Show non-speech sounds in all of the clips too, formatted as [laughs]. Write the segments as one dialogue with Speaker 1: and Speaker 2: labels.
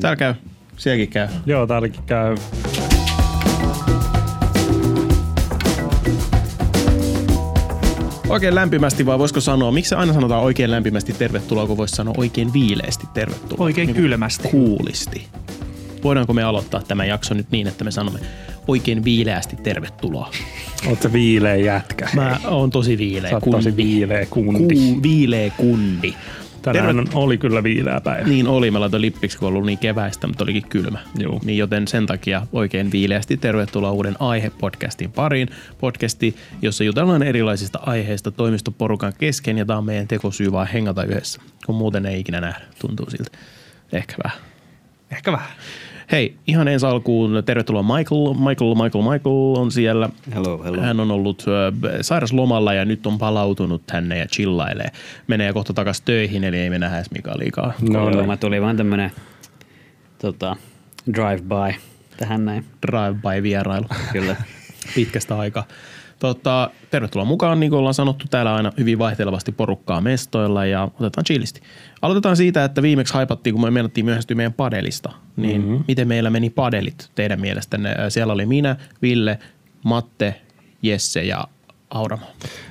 Speaker 1: Täällä käy. Sielläkin käy.
Speaker 2: Joo, täälläkin käy.
Speaker 1: Oikein lämpimästi, vai voisiko sanoa, miksi aina sanotaan oikein lämpimästi tervetuloa, kun voisi sanoa oikein viileästi tervetuloa?
Speaker 3: Oikein
Speaker 1: Niin
Speaker 3: kylmästi.
Speaker 1: Kuulisti. Voidaanko me aloittaa tämä jakso nyt niin, että me sanomme oikein viileästi tervetuloa?
Speaker 2: Oot sä viileä jätkä?
Speaker 1: Mä oon tosi viileä
Speaker 2: Sä oot
Speaker 1: kundi.
Speaker 2: tosi viileä kundi.
Speaker 1: Ku, viileä kundi.
Speaker 2: Tänään
Speaker 1: Tervet-
Speaker 2: oli kyllä viileä päivä.
Speaker 1: Niin oli, mä laitoin lippiksi, kun ollut niin keväistä, mutta olikin kylmä.
Speaker 2: Juu.
Speaker 1: Niin joten sen takia oikein viileästi tervetuloa uuden aihe-podcastin pariin. Podcasti, jossa jutellaan erilaisista aiheista toimistoporukan kesken ja tämä on meidän tekosyy vaan hengata yhdessä, kun muuten ei ikinä nähdä, tuntuu siltä. Ehkä vähän.
Speaker 3: Ehkä vähän.
Speaker 1: Hei, ihan ensi alkuun tervetuloa Michael. Michael, Michael, Michael on siellä.
Speaker 4: Hello, hello.
Speaker 1: Hän on ollut sairaslomalla ja nyt on palautunut tänne ja chillailee. Menee kohta takaisin töihin, eli ei me nähdä edes Mika liikaa.
Speaker 2: No, no.
Speaker 4: mä tuli vaan tämmönen tota, drive-by tähän näin.
Speaker 1: Drive-by-vierailu
Speaker 4: Kyllä.
Speaker 1: pitkästä aikaa. Tota, tervetuloa mukaan, niin kuin ollaan sanottu, täällä aina hyvin vaihtelevasti porukkaa mestoilla ja otetaan chillisti. Aloitetaan siitä, että viimeksi haipattiin, kun me meinattiin myöhästyä meidän padelista, niin mm-hmm. miten meillä meni padelit teidän mielestänne? Siellä oli minä, Ville, Matte, Jesse ja Auramo.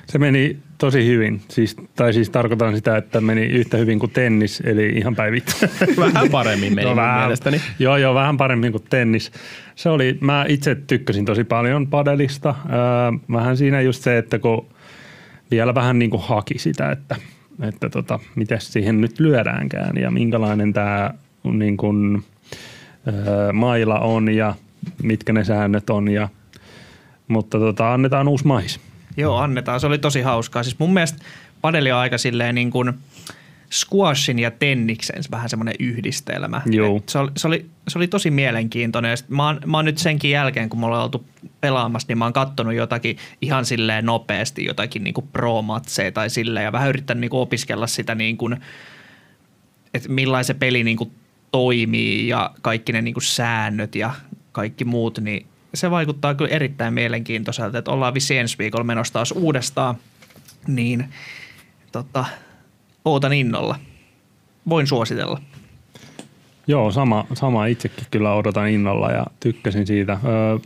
Speaker 2: Se meni tosi hyvin. Siis, tai siis tarkoitan sitä, että meni yhtä hyvin kuin tennis, eli ihan päivittäin. [laughs]
Speaker 1: Vähän paremmin meni
Speaker 2: No, vähän,
Speaker 1: mielestäni.
Speaker 2: Joo, joo, vähän paremmin kuin tennis. Se oli, mä itse tykkäsin tosi paljon padelista. Öö, vähän siinä just se, että kun vielä vähän niin kuin haki sitä, että, että tota, miten siihen nyt lyödäänkään ja minkälainen tämä niin kuin, öö, maila on ja mitkä ne säännöt on. Ja, mutta tota, annetaan uusi mahis.
Speaker 3: Joo, annetaan. Se oli tosi hauskaa. Siis mun mielestä padeli on aika silleen niin kuin squashin ja tenniksen vähän semmoinen yhdistelmä.
Speaker 2: Joo.
Speaker 3: Et Se oli, se, oli, se oli tosi mielenkiintoinen. Ja sit Mä oon, mä oon nyt senkin jälkeen, kun me ollaan oltu pelaamassa, niin mä oon kattonut jotakin ihan silleen nopeasti, jotakin niin kuin pro-matseja tai silleen, ja vähän yrittänyt niin kuin opiskella sitä niin kuin, että millainen se peli niin kuin toimii ja kaikki ne niin kuin säännöt ja kaikki muut, niin se vaikuttaa kyllä erittäin mielenkiintoiselta, että ollaan vissi ensi viikolla menossa taas uudestaan, niin tota, ootan innolla. Voin suositella.
Speaker 2: Joo, sama, sama itsekin kyllä odotan innolla ja tykkäsin siitä. Öö,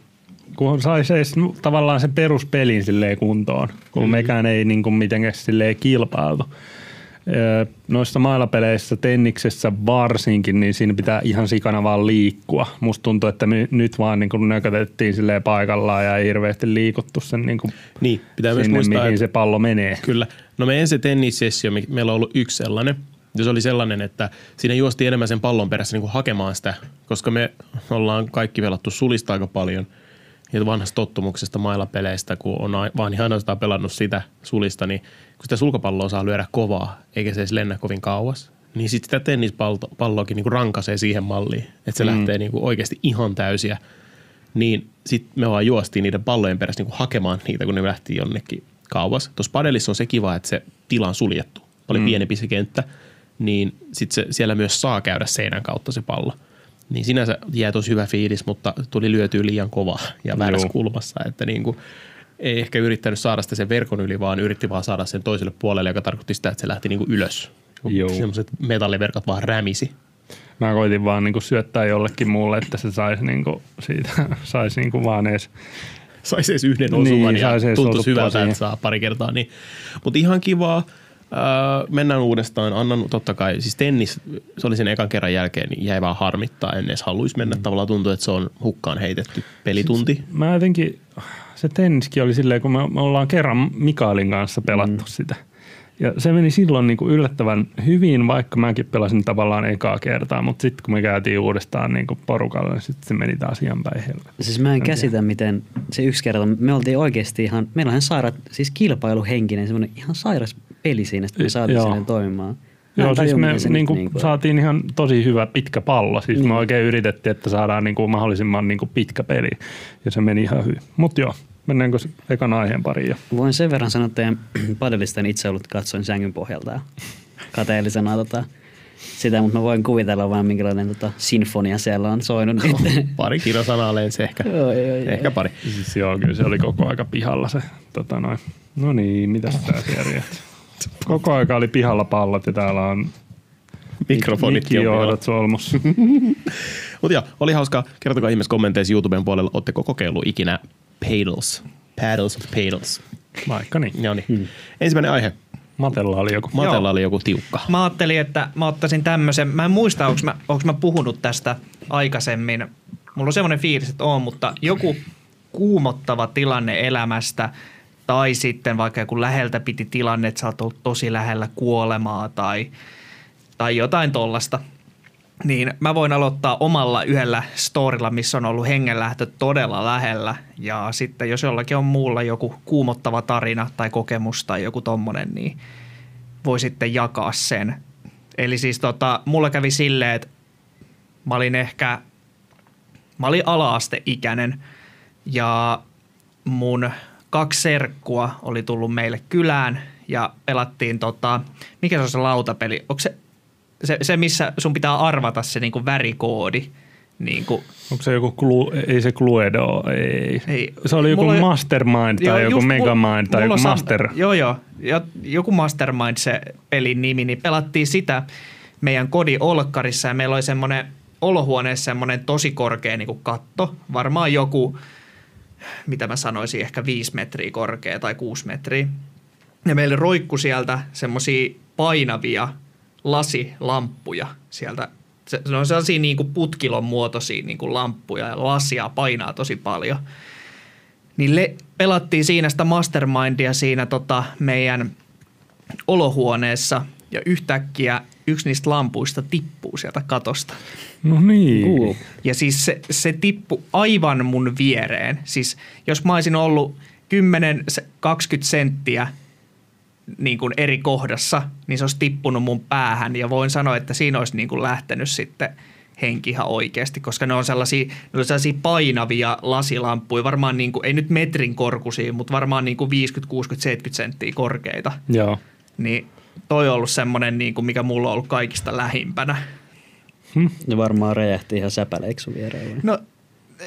Speaker 2: kun saisi edes tavallaan sen peruspelin silleen kuntoon, kun mm. mekään ei niin kuin mitenkään silleen kilpailtu. Noissa mailapeleissä, tenniksessä varsinkin, niin siinä pitää ihan sikana vaan liikkua. Musta tuntuu, että me nyt vaan niin nökötettiin silleen paikallaan ja ei hirveästi liikuttu sen niin kuin
Speaker 1: Niin, pitää myös
Speaker 2: sinne,
Speaker 1: muistaa,
Speaker 2: mihin
Speaker 1: että
Speaker 2: se pallo menee.
Speaker 1: Kyllä. No meidän se tennissessio, me- meillä on ollut yksi sellainen. Ja se oli sellainen, että siinä juosti enemmän sen pallon perässä niin kuin hakemaan sitä, koska me ollaan kaikki velattu sulista aika paljon. Ja vanhasta tottumuksesta mailapeleistä, kun on vaan ihan ainoastaan pelannut sitä sulista, niin kun sitä sulkapalloa saa lyödä kovaa, eikä se edes lennä kovin kauas, niin sitten sitä tennispalloakin niin kuin rankaisee siihen malliin, että se mm. lähtee niin kuin oikeasti ihan täysiä. Niin sitten me vaan juostiin niiden pallojen perässä niin kuin hakemaan niitä, kun ne lähti jonnekin kauas. Tuossa padelissa on se kiva, että se tila on suljettu. Paljon mm. pienempi se kenttä, niin sit se, siellä myös saa käydä seinän kautta se pallo. Niin sinänsä jää tosi hyvä fiilis, mutta tuli lyötyä liian kovaa ja väärässä
Speaker 2: Joo.
Speaker 1: kulmassa. Että niin kuin, ei ehkä yrittänyt saada sitä sen verkon yli, vaan yritti vaan saada sen toiselle puolelle, joka tarkoitti sitä, että se lähti niin kuin ylös. Sellaiset metalliverkot vaan rämisi.
Speaker 2: Mä koitin vaan niinku syöttää jollekin muulle, että se saisi niinku siitä, [laughs] saisi niinku vaan edes
Speaker 1: saisi edes yhden
Speaker 2: Niin,
Speaker 1: osuman ja tuntuisi hyvältä, että saa pari kertaa. Niin. Mutta ihan kivaa. Öö, mennään uudestaan. Annan totta kai, siis tennis, se oli sen ekan kerran jälkeen, niin jäi vaan harmittaa. En edes haluaisi mennä. Tavallaan tuntuu, että se on hukkaan heitetty pelitunti.
Speaker 2: Mä jotenkin, se tenniskin oli silleen, kun me, me ollaan kerran Mikaelin kanssa pelattu mm. sitä. Ja se meni silloin niin kuin yllättävän hyvin, vaikka mäkin pelasin tavallaan ekaa kertaa, mutta sitten kun me käytiin uudestaan niin kuin porukalla, niin sitten se meni taas ihan päin.
Speaker 4: Siis mä en käsitä, miten se yksi kerta, me oltiin oikeasti ihan, meillä on ihan sairaat, siis kilpailuhenkinen, semmoinen ihan sairas peli siinä, että me saatiin
Speaker 2: Joo.
Speaker 4: sinne toimimaan. Mä
Speaker 2: Joo, siis me niinku,
Speaker 4: niinku-
Speaker 2: saatiin ihan tosi hyvä pitkä pallo. Siis
Speaker 4: Niin.
Speaker 2: me oikein yritettiin, että saadaan niinku mahdollisimman niinku pitkä peli. Ja se meni ihan hyvin. Mutta joo, mennäänkö ekan aiheen pariin? jo?
Speaker 4: Voin sen verran sanoa teidän [clears throat] padelista, en itse ollut katsoin sängyn pohjalta ja kateellisena tota, sitä, mutta mä voin kuvitella vaan minkälainen tota, sinfonia siellä on soinut. nyt. [laughs]
Speaker 1: Pari kilosanaa lensi ehkä.
Speaker 4: Joo, joo, joo.
Speaker 1: Ehkä pari.
Speaker 2: Siis joo, kyllä se oli koko aika pihalla se. Tota noin. No niin, mitäs tää siellä riitti? Koko aika oli pihalla pallot ja täällä on
Speaker 1: Mikrofonitkin on.
Speaker 2: Mikijohdot solmussa. [laughs]
Speaker 1: Mutta joo, oli hauskaa. Kertokaa ihmeessä kommenteissa YouTuben puolella, ootteko kokeillut ikinä paddles? Paddles of paddles.
Speaker 2: Vaikka niin.
Speaker 1: Joo niin. Ensimmäinen aihe.
Speaker 2: Matella oli joku.
Speaker 1: Matella oli joku tiukka.
Speaker 3: Mä ajattelin, että mä ottaisin tämmöisen, mä en muista, onko mä, mä puhunut tästä aikaisemmin. Mulla on semmoinen fiilis, että on, mutta joku kuumottava tilanne elämästä tai sitten vaikka joku läheltä piti tilanne, että sä oot ollut tosi lähellä kuolemaa tai, tai jotain tollasta. Niin mä voin aloittaa omalla yhdellä storilla, missä on ollut hengenlähtö todella lähellä. Ja sitten jos jollakin on muulla joku kuumottava tarina tai kokemus tai joku tommonen, niin voi sitten jakaa sen. Eli siis tota, mulla kävi silleen, että mä olin ehkä, mä olin ala-asteikäinen ja mun kaksi serkkua oli tullut meille kylään ja pelattiin tota, mikä se on se lautapeli? Onko se, se, se missä sun pitää arvata se niinku värikoodi? Niinku,
Speaker 2: Onko se joku, Clu, ei se Cluedo, ei.
Speaker 3: Ei.
Speaker 2: Se oli joku
Speaker 3: Mulla-
Speaker 2: Mastermind tai
Speaker 3: Joo,
Speaker 2: joku
Speaker 3: just
Speaker 2: Megamind tai joku
Speaker 3: on sam-
Speaker 2: Master.
Speaker 3: Joo, joo. Joku Mastermind se pelin nimi, niin pelattiin sitä meidän kodin olkkarissa ja meillä oli semmoinen olohuoneessa semmoinen tosi korkea niin kuin katto. Varmaan joku, mitä mä sanoisin, ehkä viisi metriä korkea tai kuusi metriä. Ja meillä roikku sieltä semmoisia painavia lasilamppuja sieltä. Se, on sellaisia niin kuin putkilon muotoisia niin kuin lamppuja ja lasia painaa tosi paljon. Niin le, pelattiin siinä sitä mastermindia siinä tota meidän olohuoneessa ja yhtäkkiä yksi niistä lampuista tippuu sieltä katosta.
Speaker 2: No niin.
Speaker 4: Cool.
Speaker 3: Ja siis se, se tippui aivan mun viereen. Siis jos mä olisin ollut 10-20 senttiä niin kuin eri kohdassa, niin se olisi tippunut mun päähän. Ja voin sanoa, että siinä olisi niin kuin lähtenyt sitten henki ihan oikeasti, koska ne on sellaisia, ne on sellaisia painavia lasilamppuja, varmaan niin kuin, ei nyt metrin korkuisia, mutta varmaan niin kuin 50, 60, 70 senttiä korkeita.
Speaker 2: Joo.
Speaker 3: Niin toi on ollut semmoinen, niin kuin mikä mulla on ollut kaikista lähimpänä.
Speaker 4: Ne varmaan räjähti ihan säpäleiksi sun viereen. vai?
Speaker 3: No,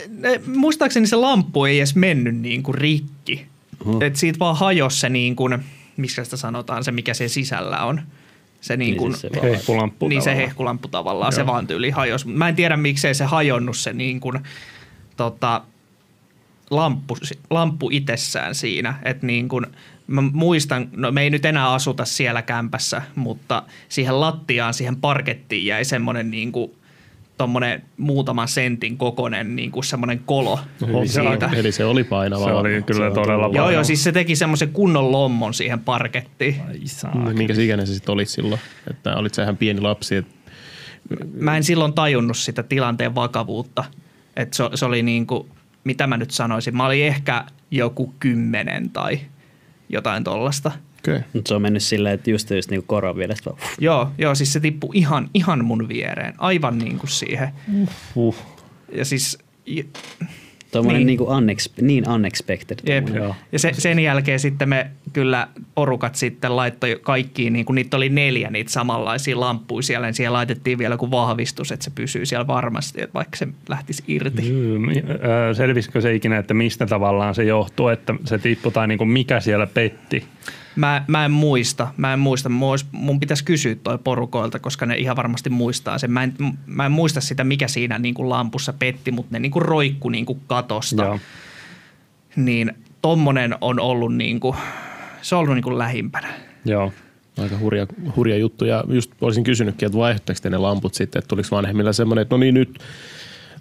Speaker 3: ne, muistaakseni se lamppu ei edes mennyt niin kuin rikki.
Speaker 4: Oho.
Speaker 3: Et siitä vaan hajosi se niin kuin, miksi sitä sanotaan, se mikä se sisällä on. Se niin kuin,
Speaker 4: siis se
Speaker 2: Hehkulamppu.
Speaker 3: niin se
Speaker 2: tavallaan.
Speaker 3: hehkulamppu tavallaan, se vaan tyyli hajosi. Mä en tiedä miksei se hajonnut se niin kuin, tota, lamppu, lamppu itsessään siinä. Että niin kuin, mä muistan, no me ei nyt enää asuta siellä kämpässä, mutta siihen lattiaan, siihen parkettiin jäi semmoinen niin kuin, tommonen muutaman sentin kokoinen niin kuin semmoinen kolo
Speaker 1: Eli se,
Speaker 3: siitä.
Speaker 1: eli se oli painava.
Speaker 2: Se oli kyllä
Speaker 4: on
Speaker 2: todella
Speaker 4: tullut.
Speaker 3: Joo,
Speaker 2: painava.
Speaker 3: joo, siis se teki semmoisen kunnon lommon siihen parkettiin.
Speaker 2: Ai saakeli.
Speaker 1: Minkä ikäinen se sitten olit silloin? Että olit sä ihan pieni lapsi. Et,
Speaker 3: Mä en silloin tajunnut sitä tilanteen vakavuutta. Että se, se oli niin kuin, mitä mä nyt sanoisin, mä olin ehkä joku kymmenen tai jotain tollasta.
Speaker 1: okay.
Speaker 4: Mutta se on mennyt silleen, että just, just niinku koron vierestä vaan,
Speaker 3: Joo, joo, siis se tippui ihan, ihan mun viereen, aivan niin kuin siihen.
Speaker 2: Uh.
Speaker 3: Ja siis, j-
Speaker 4: Tuommoinen
Speaker 3: Niin.
Speaker 4: niin. niinku unex, niin unexpected.
Speaker 3: jep.
Speaker 2: Joo.
Speaker 3: Ja se, sen jälkeen sitten me kyllä porukat sitten laittoi kaikkiin, niin kuin niitä oli neljä niitä samanlaisia lamppuja siellä, niin siellä laitettiin vielä kuin vahvistus, että se pysyy siellä varmasti, että vaikka se lähtisi irti.
Speaker 2: Selvisikö se ikinä, että mistä tavallaan se johtuu, että se tippui tai niin kuin mikä siellä petti?
Speaker 3: Mä, mä en muista, mä en muista. Mun, pitäisi kysyä toi porukoilta, koska ne ihan varmasti muistaa sen. Mä en, mä en muista sitä, mikä siinä niin kuin lampussa petti, mutta ne niin kuin roikku niin kuin katosta.
Speaker 2: Joo.
Speaker 3: Niin tommonen on ollut niin kuin, se on ollut niin kuin lähimpänä.
Speaker 2: Joo.
Speaker 1: Aika hurja, hurja juttu. Ja just olisin kysynytkin, että vaihtaieko te ne lamput sitten, että tuliko vanhemmilla semmoinen, että no niin nyt,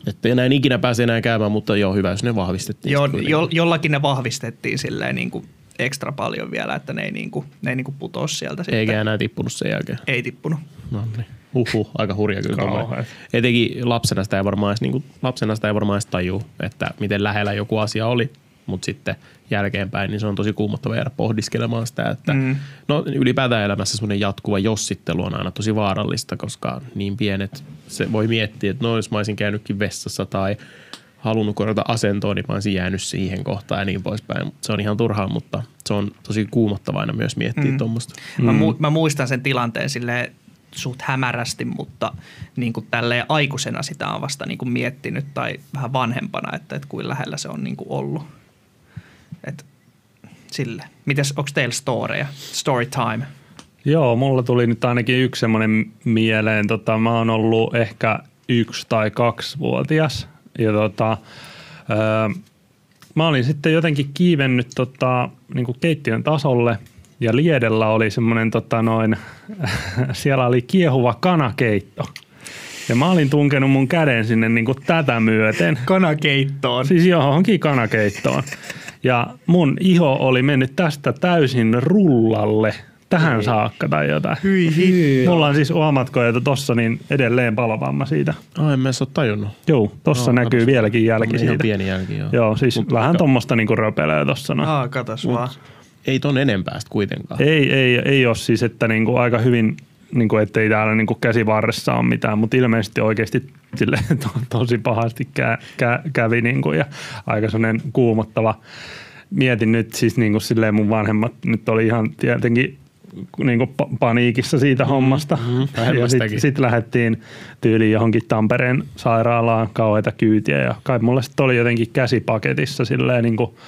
Speaker 1: että enää en ikinä pääse enää käymään, mutta joo, hyvä, jos ne vahvistettiin.
Speaker 3: Jo,
Speaker 1: sitten kuitenkin.
Speaker 3: jo, jollakin ne vahvistettiin silleen niin kuin ekstra paljon vielä, että ne ei, niin kuin, ne ei niin kuin putoa sieltä sitten.
Speaker 1: Eikä enää tippunut sen jälkeen.
Speaker 3: Ei tippunut.
Speaker 1: No niin. Huhhuh, aika hurja kyllä. Tommoinen. Etenkin lapsena sitä ei varmaan edes, niin lapsena sitä ei varmaan edes tajua, että miten lähellä joku asia oli, mutta sitten jälkeenpäin niin se on tosi kuumottava jäädä pohdiskelemaan sitä, että mm. no ylipäätään elämässä semmoinen jatkuva jossittelu on aina tosi vaarallista, koska niin pienet se voi miettiä, että no jos mä olisin käynytkin vessassa tai halunnut korjata asentoa, niin mä olisin jäänyt siihen kohtaan ja niin poispäin. Mut Se on ihan turhaa, mutta se on tosi kuumottava aina myös miettiä mm. tuommoista.
Speaker 3: Mä, mu- mä muistan sen tilanteen sille suht hämärästi, mutta niin kuin tälleen aikuisena sitä on vasta niin kuin miettinyt tai vähän vanhempana, että, että kuin lähellä se on niin kuin ollut. Et, sille. Mites, onko teillä storeja? Story time.
Speaker 2: Joo, mulla tuli nyt ainakin yksi semmoinen mieleen. Tota, mä oon ollut ehkä yksi tai kaksi vuotias. Ja tota, öö, mä olin sitten jotenkin kiivennyt tota, niin keittiön tasolle ja liedellä oli semmoinen tota noin, [laughs] siellä oli kiehuva kanakeitto. Ja mä olin tunkenut mun käden sinne niin kuin tätä myöten. [laughs]
Speaker 3: Kanakeittoon.
Speaker 2: Siis johonkin kanakeittoon. Ja mun iho oli mennyt tästä täysin rullalle tähän saakka tai jotain.
Speaker 3: Hyi hitto.
Speaker 2: Mulla on siis omatkoja tossa niin edelleen palovamma siitä.
Speaker 1: Ai, en mä ole tajunnut.
Speaker 2: Joo, tossa
Speaker 1: No,
Speaker 2: näkyy vieläkin jälki
Speaker 1: Ihan
Speaker 2: siitä.
Speaker 1: pieni jälki, joo.
Speaker 2: Joo, siis
Speaker 1: Mut
Speaker 2: vähän
Speaker 1: aika-
Speaker 2: tommosta niinku röpelee tossa. No.
Speaker 3: Aa, katos vaan.
Speaker 1: Ei ton enempää sit kuitenkaan.
Speaker 2: Ei, ei, ei ole siis, että niinku aika hyvin, niinku, ettei täällä niinku käsivarressa ole mitään, mutta ilmeisesti oikeasti sille [laughs] to, tosi pahasti kä, kä, kävi niinku, ja aika sellainen kuumottava. Mietin nyt siis niinku silleen mun vanhemmat nyt oli ihan tietenkin niinku pa- paniikissa siitä hommasta.
Speaker 1: mm, vähän
Speaker 2: ja sitten sit lähdettiin tyyliin johonkin Tampereen sairaalaan kauheita kyytiä ja kai mulla sitten oli jotenkin käsipaketissa silleen niinku,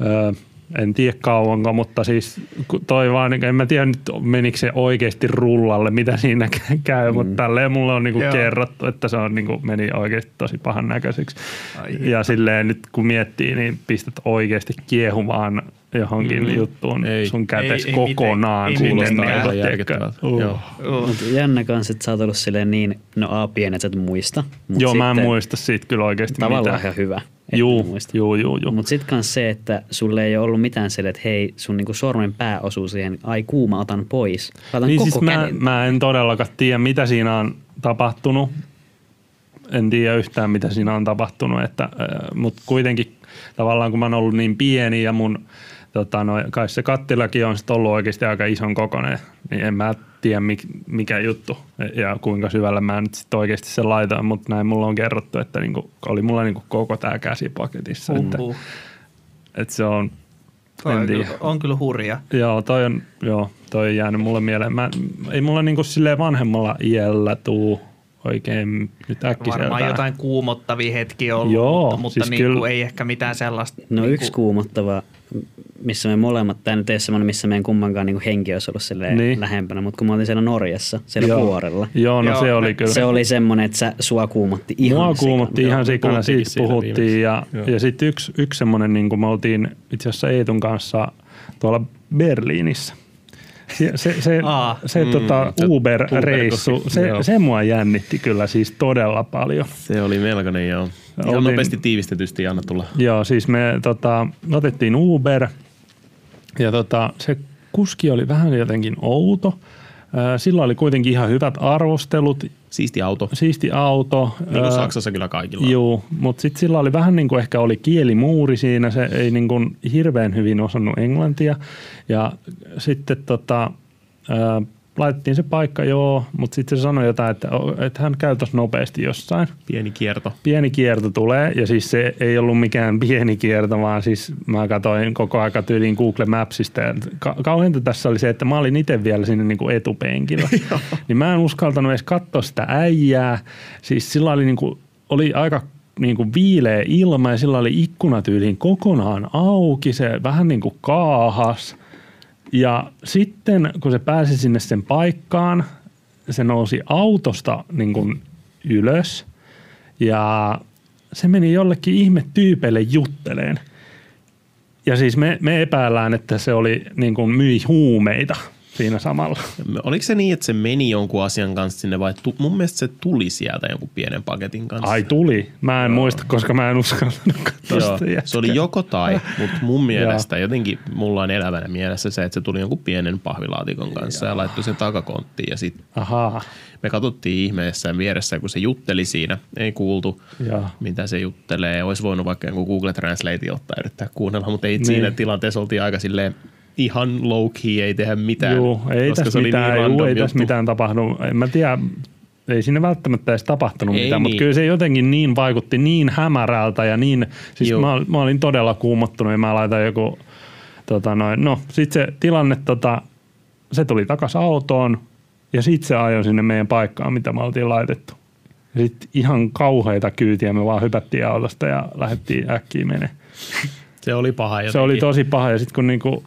Speaker 2: öö, en tiedä kauanko, mutta siis toi vaan, en mä tiedä nyt menikö se oikeasti rullalle, mitä siinä kä- käy, mm. mutta tälleen mulle on niinku
Speaker 3: Joo.
Speaker 2: kerrottu, että se on niinku, meni oikeasti tosi pahan näköiseksi.
Speaker 3: Ai
Speaker 2: ja silleen nyt kun miettii, niin pistät oikeasti kiehumaan johonkin
Speaker 1: Mm.
Speaker 2: juttuun
Speaker 1: Ei.
Speaker 2: sun kätes
Speaker 3: Ei- ei
Speaker 2: kokonaan.
Speaker 3: Ei
Speaker 2: tiedätkö?
Speaker 1: järkyttävältä.
Speaker 2: Uh.
Speaker 1: Joo.
Speaker 3: Oh.
Speaker 4: Mutta jännä kanssa, että sä oot ollut silleen niin, no A sä et muista. Mut
Speaker 2: Joo, mä en
Speaker 4: sitten
Speaker 2: muista siitä kyllä oikeasti
Speaker 4: Tavallaan
Speaker 2: mitään.
Speaker 4: ihan hyvä.
Speaker 2: Juu,
Speaker 4: muista.
Speaker 2: juu, juu, juu.
Speaker 4: Mutta sitten kans se, että sulle ei ole ollut mitään sille, että hei, sun niinku sormen pää osuu siihen, ai kuuma, otan pois. Otan
Speaker 2: Niin
Speaker 4: koko
Speaker 2: siis mä, mä en todellakaan tiedä, mitä siinä on tapahtunut. En tiedä yhtään, mitä siinä on tapahtunut, että, mutta kuitenkin tavallaan kun mä oon ollut niin pieni ja mun tota, no, kai se kattilakin on sit ollut oikeasti aika ison kokoinen, niin en mä tiedä mik, mikä juttu ja kuinka syvällä mä nyt sit oikeasti sen laitan, mutta näin mulla on kerrottu, että niinku, oli mulla niinku koko tämä käsi paketissa, että, että se on,
Speaker 3: Toi
Speaker 2: en
Speaker 3: on, kyllä, on kyllä hurja.
Speaker 2: Joo, toi on, joo, toi on jäänyt mulle mieleen. Mä, ei mulla niinku silleen vanhemmalla iällä tuu oikein nyt äkkiseltään.
Speaker 3: Varmaan jotain kuumottavia hetkiä ollut,
Speaker 2: Joo,
Speaker 3: mutta, mutta
Speaker 2: siis
Speaker 3: niin
Speaker 2: kyllä.
Speaker 3: ei ehkä mitään sellaista.
Speaker 4: No
Speaker 3: niin
Speaker 4: yksi kuumottava, missä me molemmat, tämä nyt ei ole semmoinen, missä meidän kummankaan niinku henki olisi ollut silleen
Speaker 2: Niin.
Speaker 4: lähempänä, mutta kun me oltiin siellä Norjassa, siellä
Speaker 2: Joo.
Speaker 4: vuorella,
Speaker 2: Joo, no
Speaker 3: Joo,
Speaker 2: se oli kyllä.
Speaker 4: se oli semmoinen, että sä, sua kuumotti ihan
Speaker 2: Mua
Speaker 4: sikana.
Speaker 2: kuumotti
Speaker 1: Joo,
Speaker 2: ihan sikana, siitä
Speaker 1: siitä
Speaker 2: puhuttiin.
Speaker 1: viimeksi.
Speaker 2: Ja,
Speaker 1: Joo.
Speaker 2: ja sitten yksi, yksi semmoinen, niin kuin me oltiin itse asiassa Eetun kanssa tuolla Berliinissä. Se, se, se,
Speaker 3: Aa.
Speaker 2: se,
Speaker 1: Mm,
Speaker 2: tota, Uber-reissu, se, se mua jännitti kyllä siis todella paljon.
Speaker 1: Se oli melkoinen, joo. Ihan
Speaker 2: Oltiin-
Speaker 1: nopeasti tiivistetysti anna tulla.
Speaker 2: Joo, siis me tota, otettiin Uber ja tota, se kuski oli vähän jotenkin outo. Sillä oli kuitenkin ihan hyvät arvostelut,
Speaker 1: Siisti auto.
Speaker 2: siisti auto.
Speaker 1: Niin kuin Saksassa kyllä kaikilla.
Speaker 2: Joo, mutta sitten sillä oli vähän niin kuin ehkä oli kielimuuri siinä, se ei niin kuin hirveän hyvin osannut englantia. Ja sitten tota, laitettiin se paikka, joo, mutta sitten se sanoi jotain, että, että hän käy tuossa nopeasti jossain.
Speaker 1: Pieni kierto.
Speaker 2: Pieni kierto tulee ja siis se ei ollut mikään [laughs] pieni kierto, vaan siis mä katsoin koko aika tyyliin Google Mapsista ja ka- kauheinta tässä oli se, että mä olin itse vielä sinne niin kuin etupenkillä. [laughs] niin mä en uskaltanut edes katsoa sitä äijää. Siis sillä oli, niin kuin, oli aika niin kuin viileä ilma ja sillä oli ikkunatyyliin kokonaan auki, se vähän niin kuin kaahas. Ja sitten kun se pääsi sinne sen paikkaan, se nousi autosta niin kuin ylös ja se meni jollekin ihme tyypeille jutteleen. Ja siis me, me epäillään, että se oli niin kuin myi huumeita siinä samalla.
Speaker 1: Oliko se niin, että se meni jonkun asian kanssa sinne vai tu- mun mielestä se tuli sieltä jonkun pienen paketin kanssa.
Speaker 2: Ai tuli. Mä en muista, koska mä en uskaltanut katsoa
Speaker 1: Joo,
Speaker 2: sitä
Speaker 1: se oli
Speaker 2: jätkää.
Speaker 1: joko tai, mutta mun [laughs] mielestä jotenkin mulla on elävänä mielessä se, että se tuli jonkun pienen pahvilaatikon kanssa ja laittoi sen takakonttiin ja sitten me katsottiin ihmeessä vieressä, kun se jutteli siinä. Ei kuultu,
Speaker 2: joo.
Speaker 1: mitä se juttelee. Olisi voinut vaikka joku Google Translate ottaa yrittää kuunnella, mutta ei
Speaker 2: Niin.
Speaker 1: siinä tilanteessa oltiin aika silleen ihan low key, ei tehdä mitään.
Speaker 2: Joo, ei
Speaker 1: koska
Speaker 2: tässä
Speaker 1: se oli
Speaker 2: mitään,
Speaker 1: niin
Speaker 2: ei,
Speaker 1: random
Speaker 2: ei tässä mitään tapahtunut. En mä tiedä, ei siinä välttämättä edes tapahtunut
Speaker 1: Ei
Speaker 2: mitään, mutta
Speaker 1: niin.
Speaker 2: kyllä se jotenkin niin vaikutti niin hämärältä ja niin, siis
Speaker 1: Joo.
Speaker 2: mä, mä, olin todella kuumottunut ja mä laitan joku, tota noin, no sit se tilanne, tota, se tuli takas autoon ja sit se ajoi sinne meidän paikkaan, mitä me oltiin laitettu. Ja sit ihan kauheita kyytiä me vaan hypättiin autosta ja lähdettiin äkkiä menee.
Speaker 1: Se oli paha jotenkin.
Speaker 2: Se oli tosi paha ja sitten kun niinku,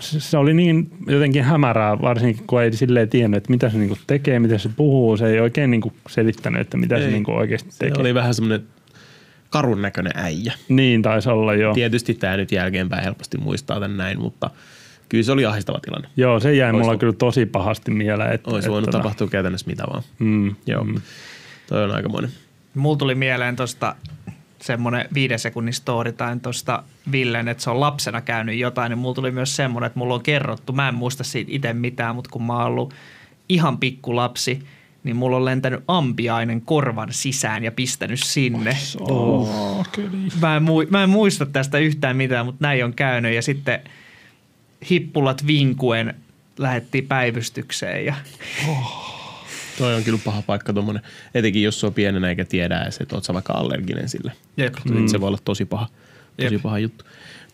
Speaker 2: se, se oli niin jotenkin hämärää, varsinkin kun ei silleen tiennyt, että mitä se niinku tekee, mitä se puhuu. Se ei oikein niinku selittänyt, että mitä ei. se
Speaker 1: Ei.
Speaker 2: niinku oikeasti
Speaker 1: Se
Speaker 2: tekee.
Speaker 1: oli vähän semmoinen karun näköinen äijä.
Speaker 2: Niin taisi olla jo.
Speaker 1: Tietysti tämä nyt jälkeenpäin helposti muistaa tämän näin, mutta kyllä se oli ahistava tilanne.
Speaker 2: Joo, se jäi
Speaker 1: Ois
Speaker 2: mulla
Speaker 1: vo-
Speaker 2: kyllä tosi pahasti mieleen. Että,
Speaker 1: Olisi
Speaker 2: että
Speaker 1: voinut
Speaker 2: tota-
Speaker 1: tapahtua käytännössä mitä vaan.
Speaker 2: Mm,
Speaker 1: Joo,
Speaker 2: Mm.
Speaker 1: toi on aikamoinen.
Speaker 3: Mulla tuli mieleen tuosta semmoinen viiden sekunnin story tai tuosta Villen, että se on lapsena käynyt jotain, niin mulla tuli myös semmoinen, että mulla on kerrottu, mä en muista siitä itse mitään, mutta kun mä oon ollut ihan pikku lapsi, niin mulla on lentänyt ampiainen korvan sisään ja pistänyt sinne.
Speaker 2: Oh.
Speaker 3: Mä en, mui, mä en muista tästä yhtään mitään, mutta näin on käynyt ja sitten hippulat vinkuen lähettiin päivystykseen ja
Speaker 1: Toi on kyllä paha paikka tuommoinen, etenkin jos se on pienenä eikä tiedä edes, että oot sä vaikka allerginen sille.
Speaker 3: Jep.
Speaker 1: Mm. Se voi olla tosi paha, tosi
Speaker 3: Jep.
Speaker 1: paha juttu.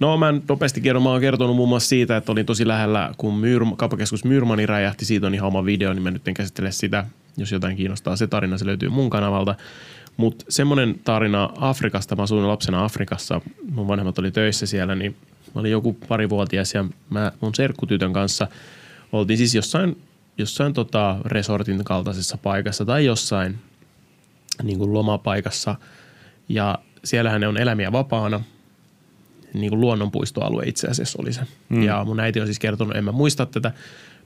Speaker 1: No mä nopeasti kerron, mä oon kertonut muun muassa siitä, että olin tosi lähellä, kun Myyrm, kauppakeskus Myyrmani räjähti, siitä on ihan oma video, niin mä nyt en käsittele sitä. Jos jotain kiinnostaa se tarina, se löytyy mun kanavalta. Mutta semmoinen tarina Afrikasta, mä asuin lapsena Afrikassa, mun vanhemmat oli töissä siellä, niin mä olin joku parivuotias ja mä mun serkkutytön kanssa oltiin siis jossain, jossain tota resortin kaltaisessa paikassa tai jossain niin kuin lomapaikassa ja siellähän ne on elämiä vapaana, niin kuin luonnonpuistoalue itse asiassa oli se. Mm. Ja mun äiti on siis kertonut, en mä muista tätä,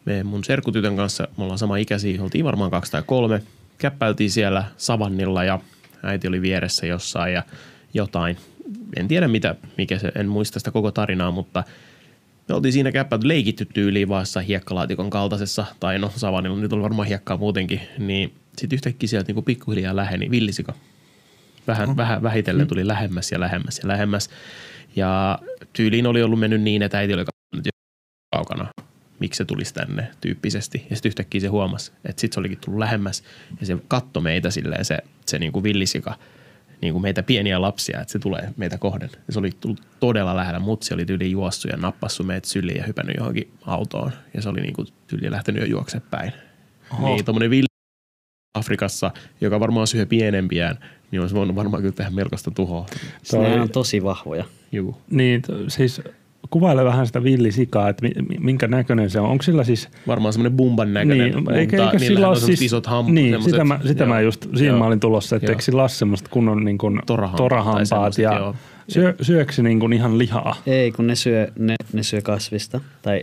Speaker 1: me mun serkkutytön kanssa, me ollaan sama ikäisiä, oltiin varmaan kaksi tai kolme, käppäiltiin siellä savannilla ja äiti oli vieressä jossain ja jotain. En tiedä mitä, mikä se, en muista sitä koko tarinaa, mutta me oltiin siinä käppäilty leikitty tyyliin vaan jossain hiekkalaatikon kaltaisessa, tai no savannilla, nyt on varmaan hiekkaa muutenkin, niin sitten yhtäkkiä sieltä niinku pikkuhiljaa läheni. Villisika. Vähän, vähän vähitellen tuli lähemmäs ja lähemmäs ja lähemmäs. Ja tyyliin oli ollut mennyt niin, että äiti oli katsonut kaukana, miksi se tulisi tänne? tyyppisesti. Ja sitten yhtäkkiä se huomasi, että sitten se olikin tullut lähemmäs. Ja se katsoi meitä silleen se, se niin kuin villisika, niin kuin meitä pieniä lapsia, että se tulee meitä kohden. Ja se oli tullut todella lähellä, mutsi oli tyyliin juossut ja nappassu meitä syliin ja hypännyt johonkin autoon. Ja se oli niin kuin tyyliin lähtenyt jo juokse päin.
Speaker 3: Oho.
Speaker 1: Niin tommonen villi Afrikassa, joka varmaan syö pienempiään, niin olisi voinut varmaan kyllä tehdä melkoista tuhoa.
Speaker 2: Toi-
Speaker 4: Ne on tosi vahvoja.
Speaker 1: Juu.
Speaker 2: Niin, siis kuvaile vähän sitä villisikaa, että mi- mi- minkä näköinen se on. Onko sillä siis...
Speaker 1: Varmaan semmoinen bumban näköinen,
Speaker 2: Niin,
Speaker 1: mutta
Speaker 2: eikä, eikä
Speaker 1: niillähän
Speaker 2: sillä
Speaker 1: on
Speaker 2: ole siis...
Speaker 1: isot ham,
Speaker 2: Niin,
Speaker 1: semmoset-
Speaker 2: sitä mä, sitä
Speaker 1: joo.
Speaker 2: mä just, siinä
Speaker 1: Joo.
Speaker 2: mä olin tulossa, että
Speaker 1: Joo.
Speaker 2: eikö sillä ole semmoista kunnon niin kuin
Speaker 1: Torahampaat
Speaker 2: torahampaat ja
Speaker 1: joo.
Speaker 2: syö, syökö se niin kuin ihan lihaa?
Speaker 4: Ei, kun ne syö, ne, ne syö kasvista tai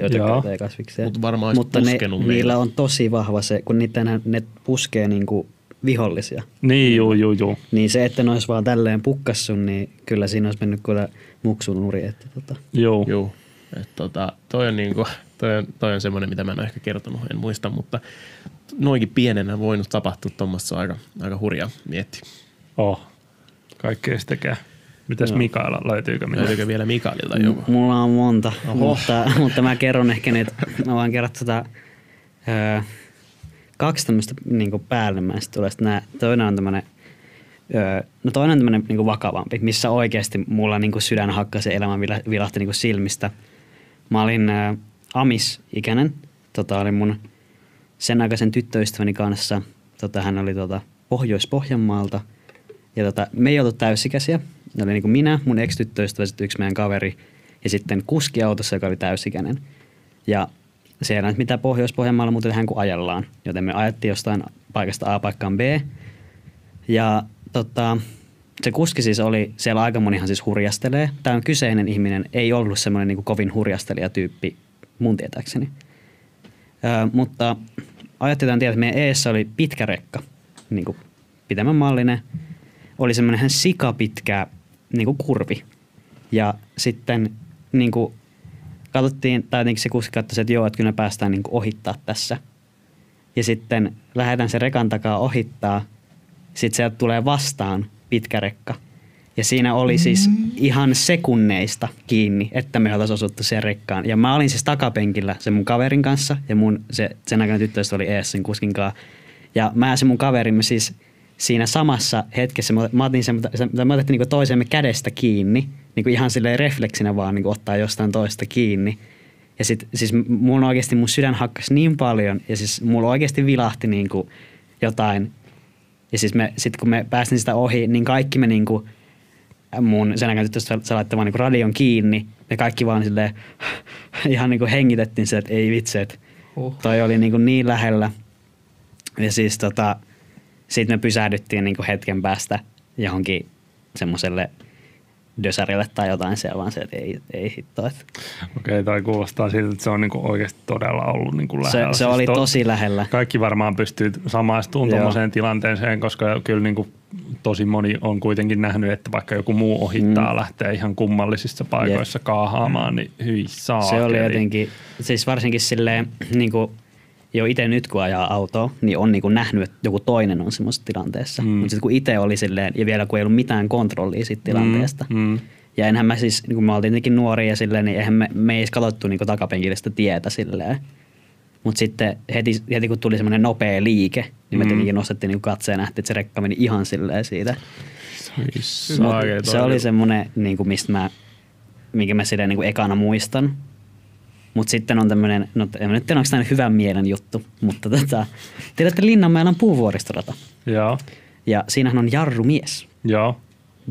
Speaker 4: ei kasviksia.
Speaker 1: Mut varmaan olisi
Speaker 4: Mutta ne,
Speaker 1: meitä.
Speaker 4: niillä on tosi vahva se, kun niiden, ne puskee niinku vihollisia.
Speaker 2: Niin, juu, juu, juu.
Speaker 4: Niin se, että ne olisi vaan tälleen pukkassu, niin kyllä siinä olisi mennyt kyllä muksun nuri. Että tota.
Speaker 2: Juu.
Speaker 1: Juu. Et tota, toi on, niinku, toi on, toi on semmoinen, mitä mä en ole ehkä kertonut, en muista, mutta noinkin pienenä voinut tapahtua tuommoista aika, aika hurjaa miettiä.
Speaker 2: Oh. Kaikkea tekee. Mitäs
Speaker 4: Joo.
Speaker 2: Mikaela, löytyykö mitään?
Speaker 1: Löytyykö vielä Mikaelilta joku?
Speaker 4: M- Mulla on monta,
Speaker 1: Oho.
Speaker 4: mutta, mutta mä kerron ehkä niitä, mä voin kertoa tota, öö, kaksi tämmöistä niin päällimmäistä tulee. Sitten nää, toinen on tämmöinen, no toinen on tämmöinen niin vakavampi, missä oikeasti mulla niin sydän hakkasi elämä vila- vilahti niin silmistä. Mä olin öö, Amis-ikäinen, tota, oli mun sen aikaisen tyttöystäväni kanssa. Tota, hän oli tota, Pohjois-Pohjanmaalta. Ja tota, me ei oltu täysikäisiä. Ne oli niin kuin minä, mun ex-tyttöystävä, yksi meidän kaveri ja sitten kuski autossa, joka oli täysikäinen. Ja siellä nyt mitä Pohjois-Pohjanmaalla muuten tehdään kuin ajellaan. Joten me ajettiin jostain paikasta A paikkaan B. Ja tota, se kuski siis oli, siellä aika monihan siis hurjastelee. Tämä kyseinen ihminen ei ollut semmoinen niin kovin hurjastelijatyyppi mun tietääkseni. Ö, mutta ajattelin tietää, että meidän eessä oli pitkä rekka, niin kuin mallinen. Oli semmoinen ihan sikapitkä niin kuin kurvi. Ja sitten niin kuin, katsottiin, tai jotenkin se kuski katsoi, että joo, että kyllä me päästään niin ohittaa tässä. Ja sitten lähdetään se rekan takaa ohittaa. Sitten sieltä tulee vastaan pitkä rekka. Ja siinä oli siis ihan sekunneista kiinni, että me oltaisiin osuttu siihen rekkaan. Ja mä olin siis takapenkillä sen mun kaverin kanssa ja mun se, sen aikainen tyttöystävä oli ees sen kuskin kanssa. Ja mä ja se mun kaverimme siis siinä samassa hetkessä, mä, mä otin sen, se- me otettiin niinku toisemme kädestä kiinni, niinku ihan silleen refleksinä vaan niinku ottaa jostain toista kiinni. Ja sit siis mun oikeasti mun sydän hakkas niin paljon ja siis mulla oikeasti vilahti niinku jotain. Ja siis me, sit kun me päästiin sitä ohi, niin kaikki me niinku mun sen aikaan tyttö se laittoi vaan niin radion kiinni. Me kaikki vaan silleen [laughs] ihan niin kuin hengitettiin se, että ei vitsi, että
Speaker 3: Huh.
Speaker 4: toi oli niin, kuin niin lähellä. Ja siis tota, sitten me pysähdyttiin niin kuin hetken päästä johonkin semmoiselle dösärille tai jotain siellä, vaan se, että ei, ei hitto. Että
Speaker 2: Okei, tai kuulostaa siltä, että se on niinku oikeasti todella ollut niinku
Speaker 4: se,
Speaker 2: lähellä.
Speaker 4: se
Speaker 2: Siis
Speaker 4: oli
Speaker 2: to-
Speaker 4: tosi lähellä.
Speaker 2: Kaikki varmaan pystyy samaistumaan tuommoiseen tilanteeseen, koska kyllä niinku tosi moni on kuitenkin nähnyt, että vaikka joku muu ohittaa mm. lähtee ihan kummallisissa paikoissa kaahaamaan, niin hyi saa.
Speaker 4: Se oli jotenkin, siis varsinkin silleen, niin kuin, jo itse nyt kun ajaa autoa, niin on niin kuin nähnyt, että joku toinen on semmoisessa tilanteessa. Mm. Mutta sitten kun itse oli silleen, ja vielä kun ei ollut mitään kontrollia siitä tilanteesta.
Speaker 2: Mm, mm.
Speaker 4: Ja enhän mä siis, niin kun me oltiin tietenkin nuoria ja silleen, niin eihän me, me ei edes katsottu niin takapenkille sitä tietä silleen. Mutta sitten heti, heti kun tuli semmoinen nopea liike, niin me
Speaker 2: Mm.
Speaker 4: tietenkin nostettiin niin katseen ja nähtiin, että se rekka meni ihan silleen siitä. Mut se oli semmoinen, niin kuin mistä mä, minkä mä silleen niin kuin ekana muistan. Mutta sitten on tämmöinen, no en nyt tiedä, onko tämä hyvän mielen juttu, mutta tota, tiedätte Linnanmäellä on puuvuoristorata.
Speaker 2: Joo,
Speaker 4: Ja siinähän on jarrumies.
Speaker 2: joo.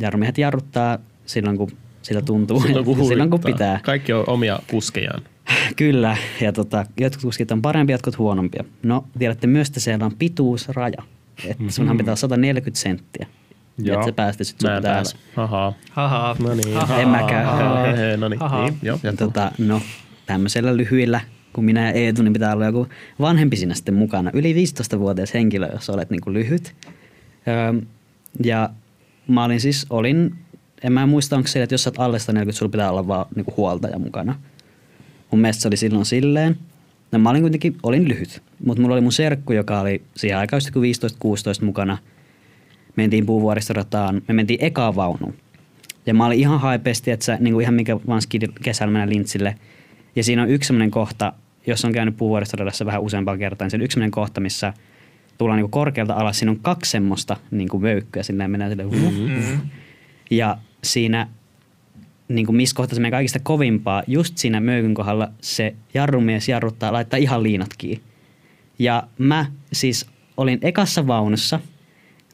Speaker 4: Jarrumiehet jarruttaa silloin, kun sitä tuntuu.
Speaker 1: Silloin kun,
Speaker 4: silloin, kun pitää.
Speaker 1: Kaikki on omia kuskejaan. [laughs]
Speaker 4: Kyllä, ja tota, jotkut kuskit on parempia, jotkut huonompia. No, tiedätte myös, että siellä on pituusraja. Että sunhan pitää olla 140 senttiä. Ja
Speaker 2: Joo.
Speaker 4: että sä päästä sit
Speaker 1: Mä
Speaker 4: sun täällä.
Speaker 1: Ahaa.
Speaker 3: Haha.
Speaker 1: No niin.
Speaker 3: Haha.
Speaker 4: En mäkään.
Speaker 1: Ahaa. No niin.
Speaker 3: Ahaa.
Speaker 1: niin. Joo.
Speaker 4: Tota, no, tämmöisellä lyhyillä, kun minä ja Eetu, niin pitää olla joku vanhempi siinä sitten mukana. Yli 15-vuotias henkilö, jos olet niin kuin lyhyt. Öö, ja mä olin siis, olin, en mä muista, onko se, että jos sä oot alle 140, sulla pitää olla vaan niin kuin huoltaja mukana. Mun mielestä se oli silloin silleen. No mä olin kuitenkin, olin lyhyt, mutta mulla oli mun serkku, joka oli siihen aikaan kun 15-16 mukana. Mentiin puuvuoristorataan, me mentiin ekaan vaunuun. Ja mä olin ihan haipesti, että sä, niin kuin ihan mikä vaan kesällä mennä lintsille. Ja siinä on yksi sellainen kohta, jos on käynyt puuvuoristoradassa vähän useampaa kertaa, niin se on yksi sellainen kohta, missä tullaan niin korkealta alas. Siinä on kaksi semmoista niin kuin möykkyä, silleen mennään silleen mm-hmm. Ja siinä, niin kuin missä kohtaa se menee kaikista kovimpaa, just siinä möykyn kohdalla se jarrumies jarruttaa, laittaa ihan liinat kiinni. Ja mä siis olin ekassa vaunussa,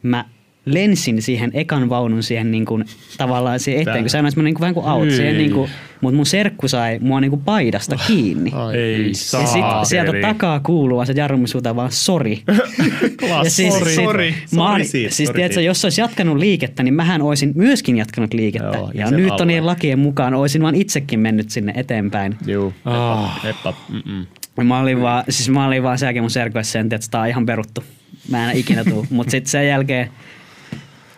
Speaker 4: mä lensin siihen ekan vaunun siihen niin kuin, tavallaan siihen eteen, kun se on semmoinen niin kuin, vähän kuin auto, siihen, niin kuin, mutta mun serkku sai mua niin kuin paidasta kiinni.
Speaker 1: Ai,
Speaker 2: Ei
Speaker 4: Ja
Speaker 2: saa.
Speaker 4: sit sieltä takaa kuuluu se jarrumus huutaa vaan sori. [laughs] ja siis,
Speaker 1: Sori.
Speaker 4: sit,
Speaker 1: Sori.
Speaker 4: Mä oon,
Speaker 1: siitä,
Speaker 4: siis
Speaker 1: sori
Speaker 4: tiedätkö, jos olisi jatkanut liikettä, niin mähän olisin myöskin jatkanut liikettä.
Speaker 1: Joo, ja
Speaker 4: ja
Speaker 1: sen
Speaker 4: Newtonien
Speaker 1: alla.
Speaker 4: lakien mukaan olisin vaan itsekin mennyt sinne eteenpäin.
Speaker 1: Juu.
Speaker 2: Ah.
Speaker 1: Eppa. Mm-mm.
Speaker 4: Ja Mä olin vaan, siis mä olin vaan sen jälkeen mun serkuessa sen, että tää on ihan peruttu. Mä en ikinä tuu. [laughs] Mutta sitten sen jälkeen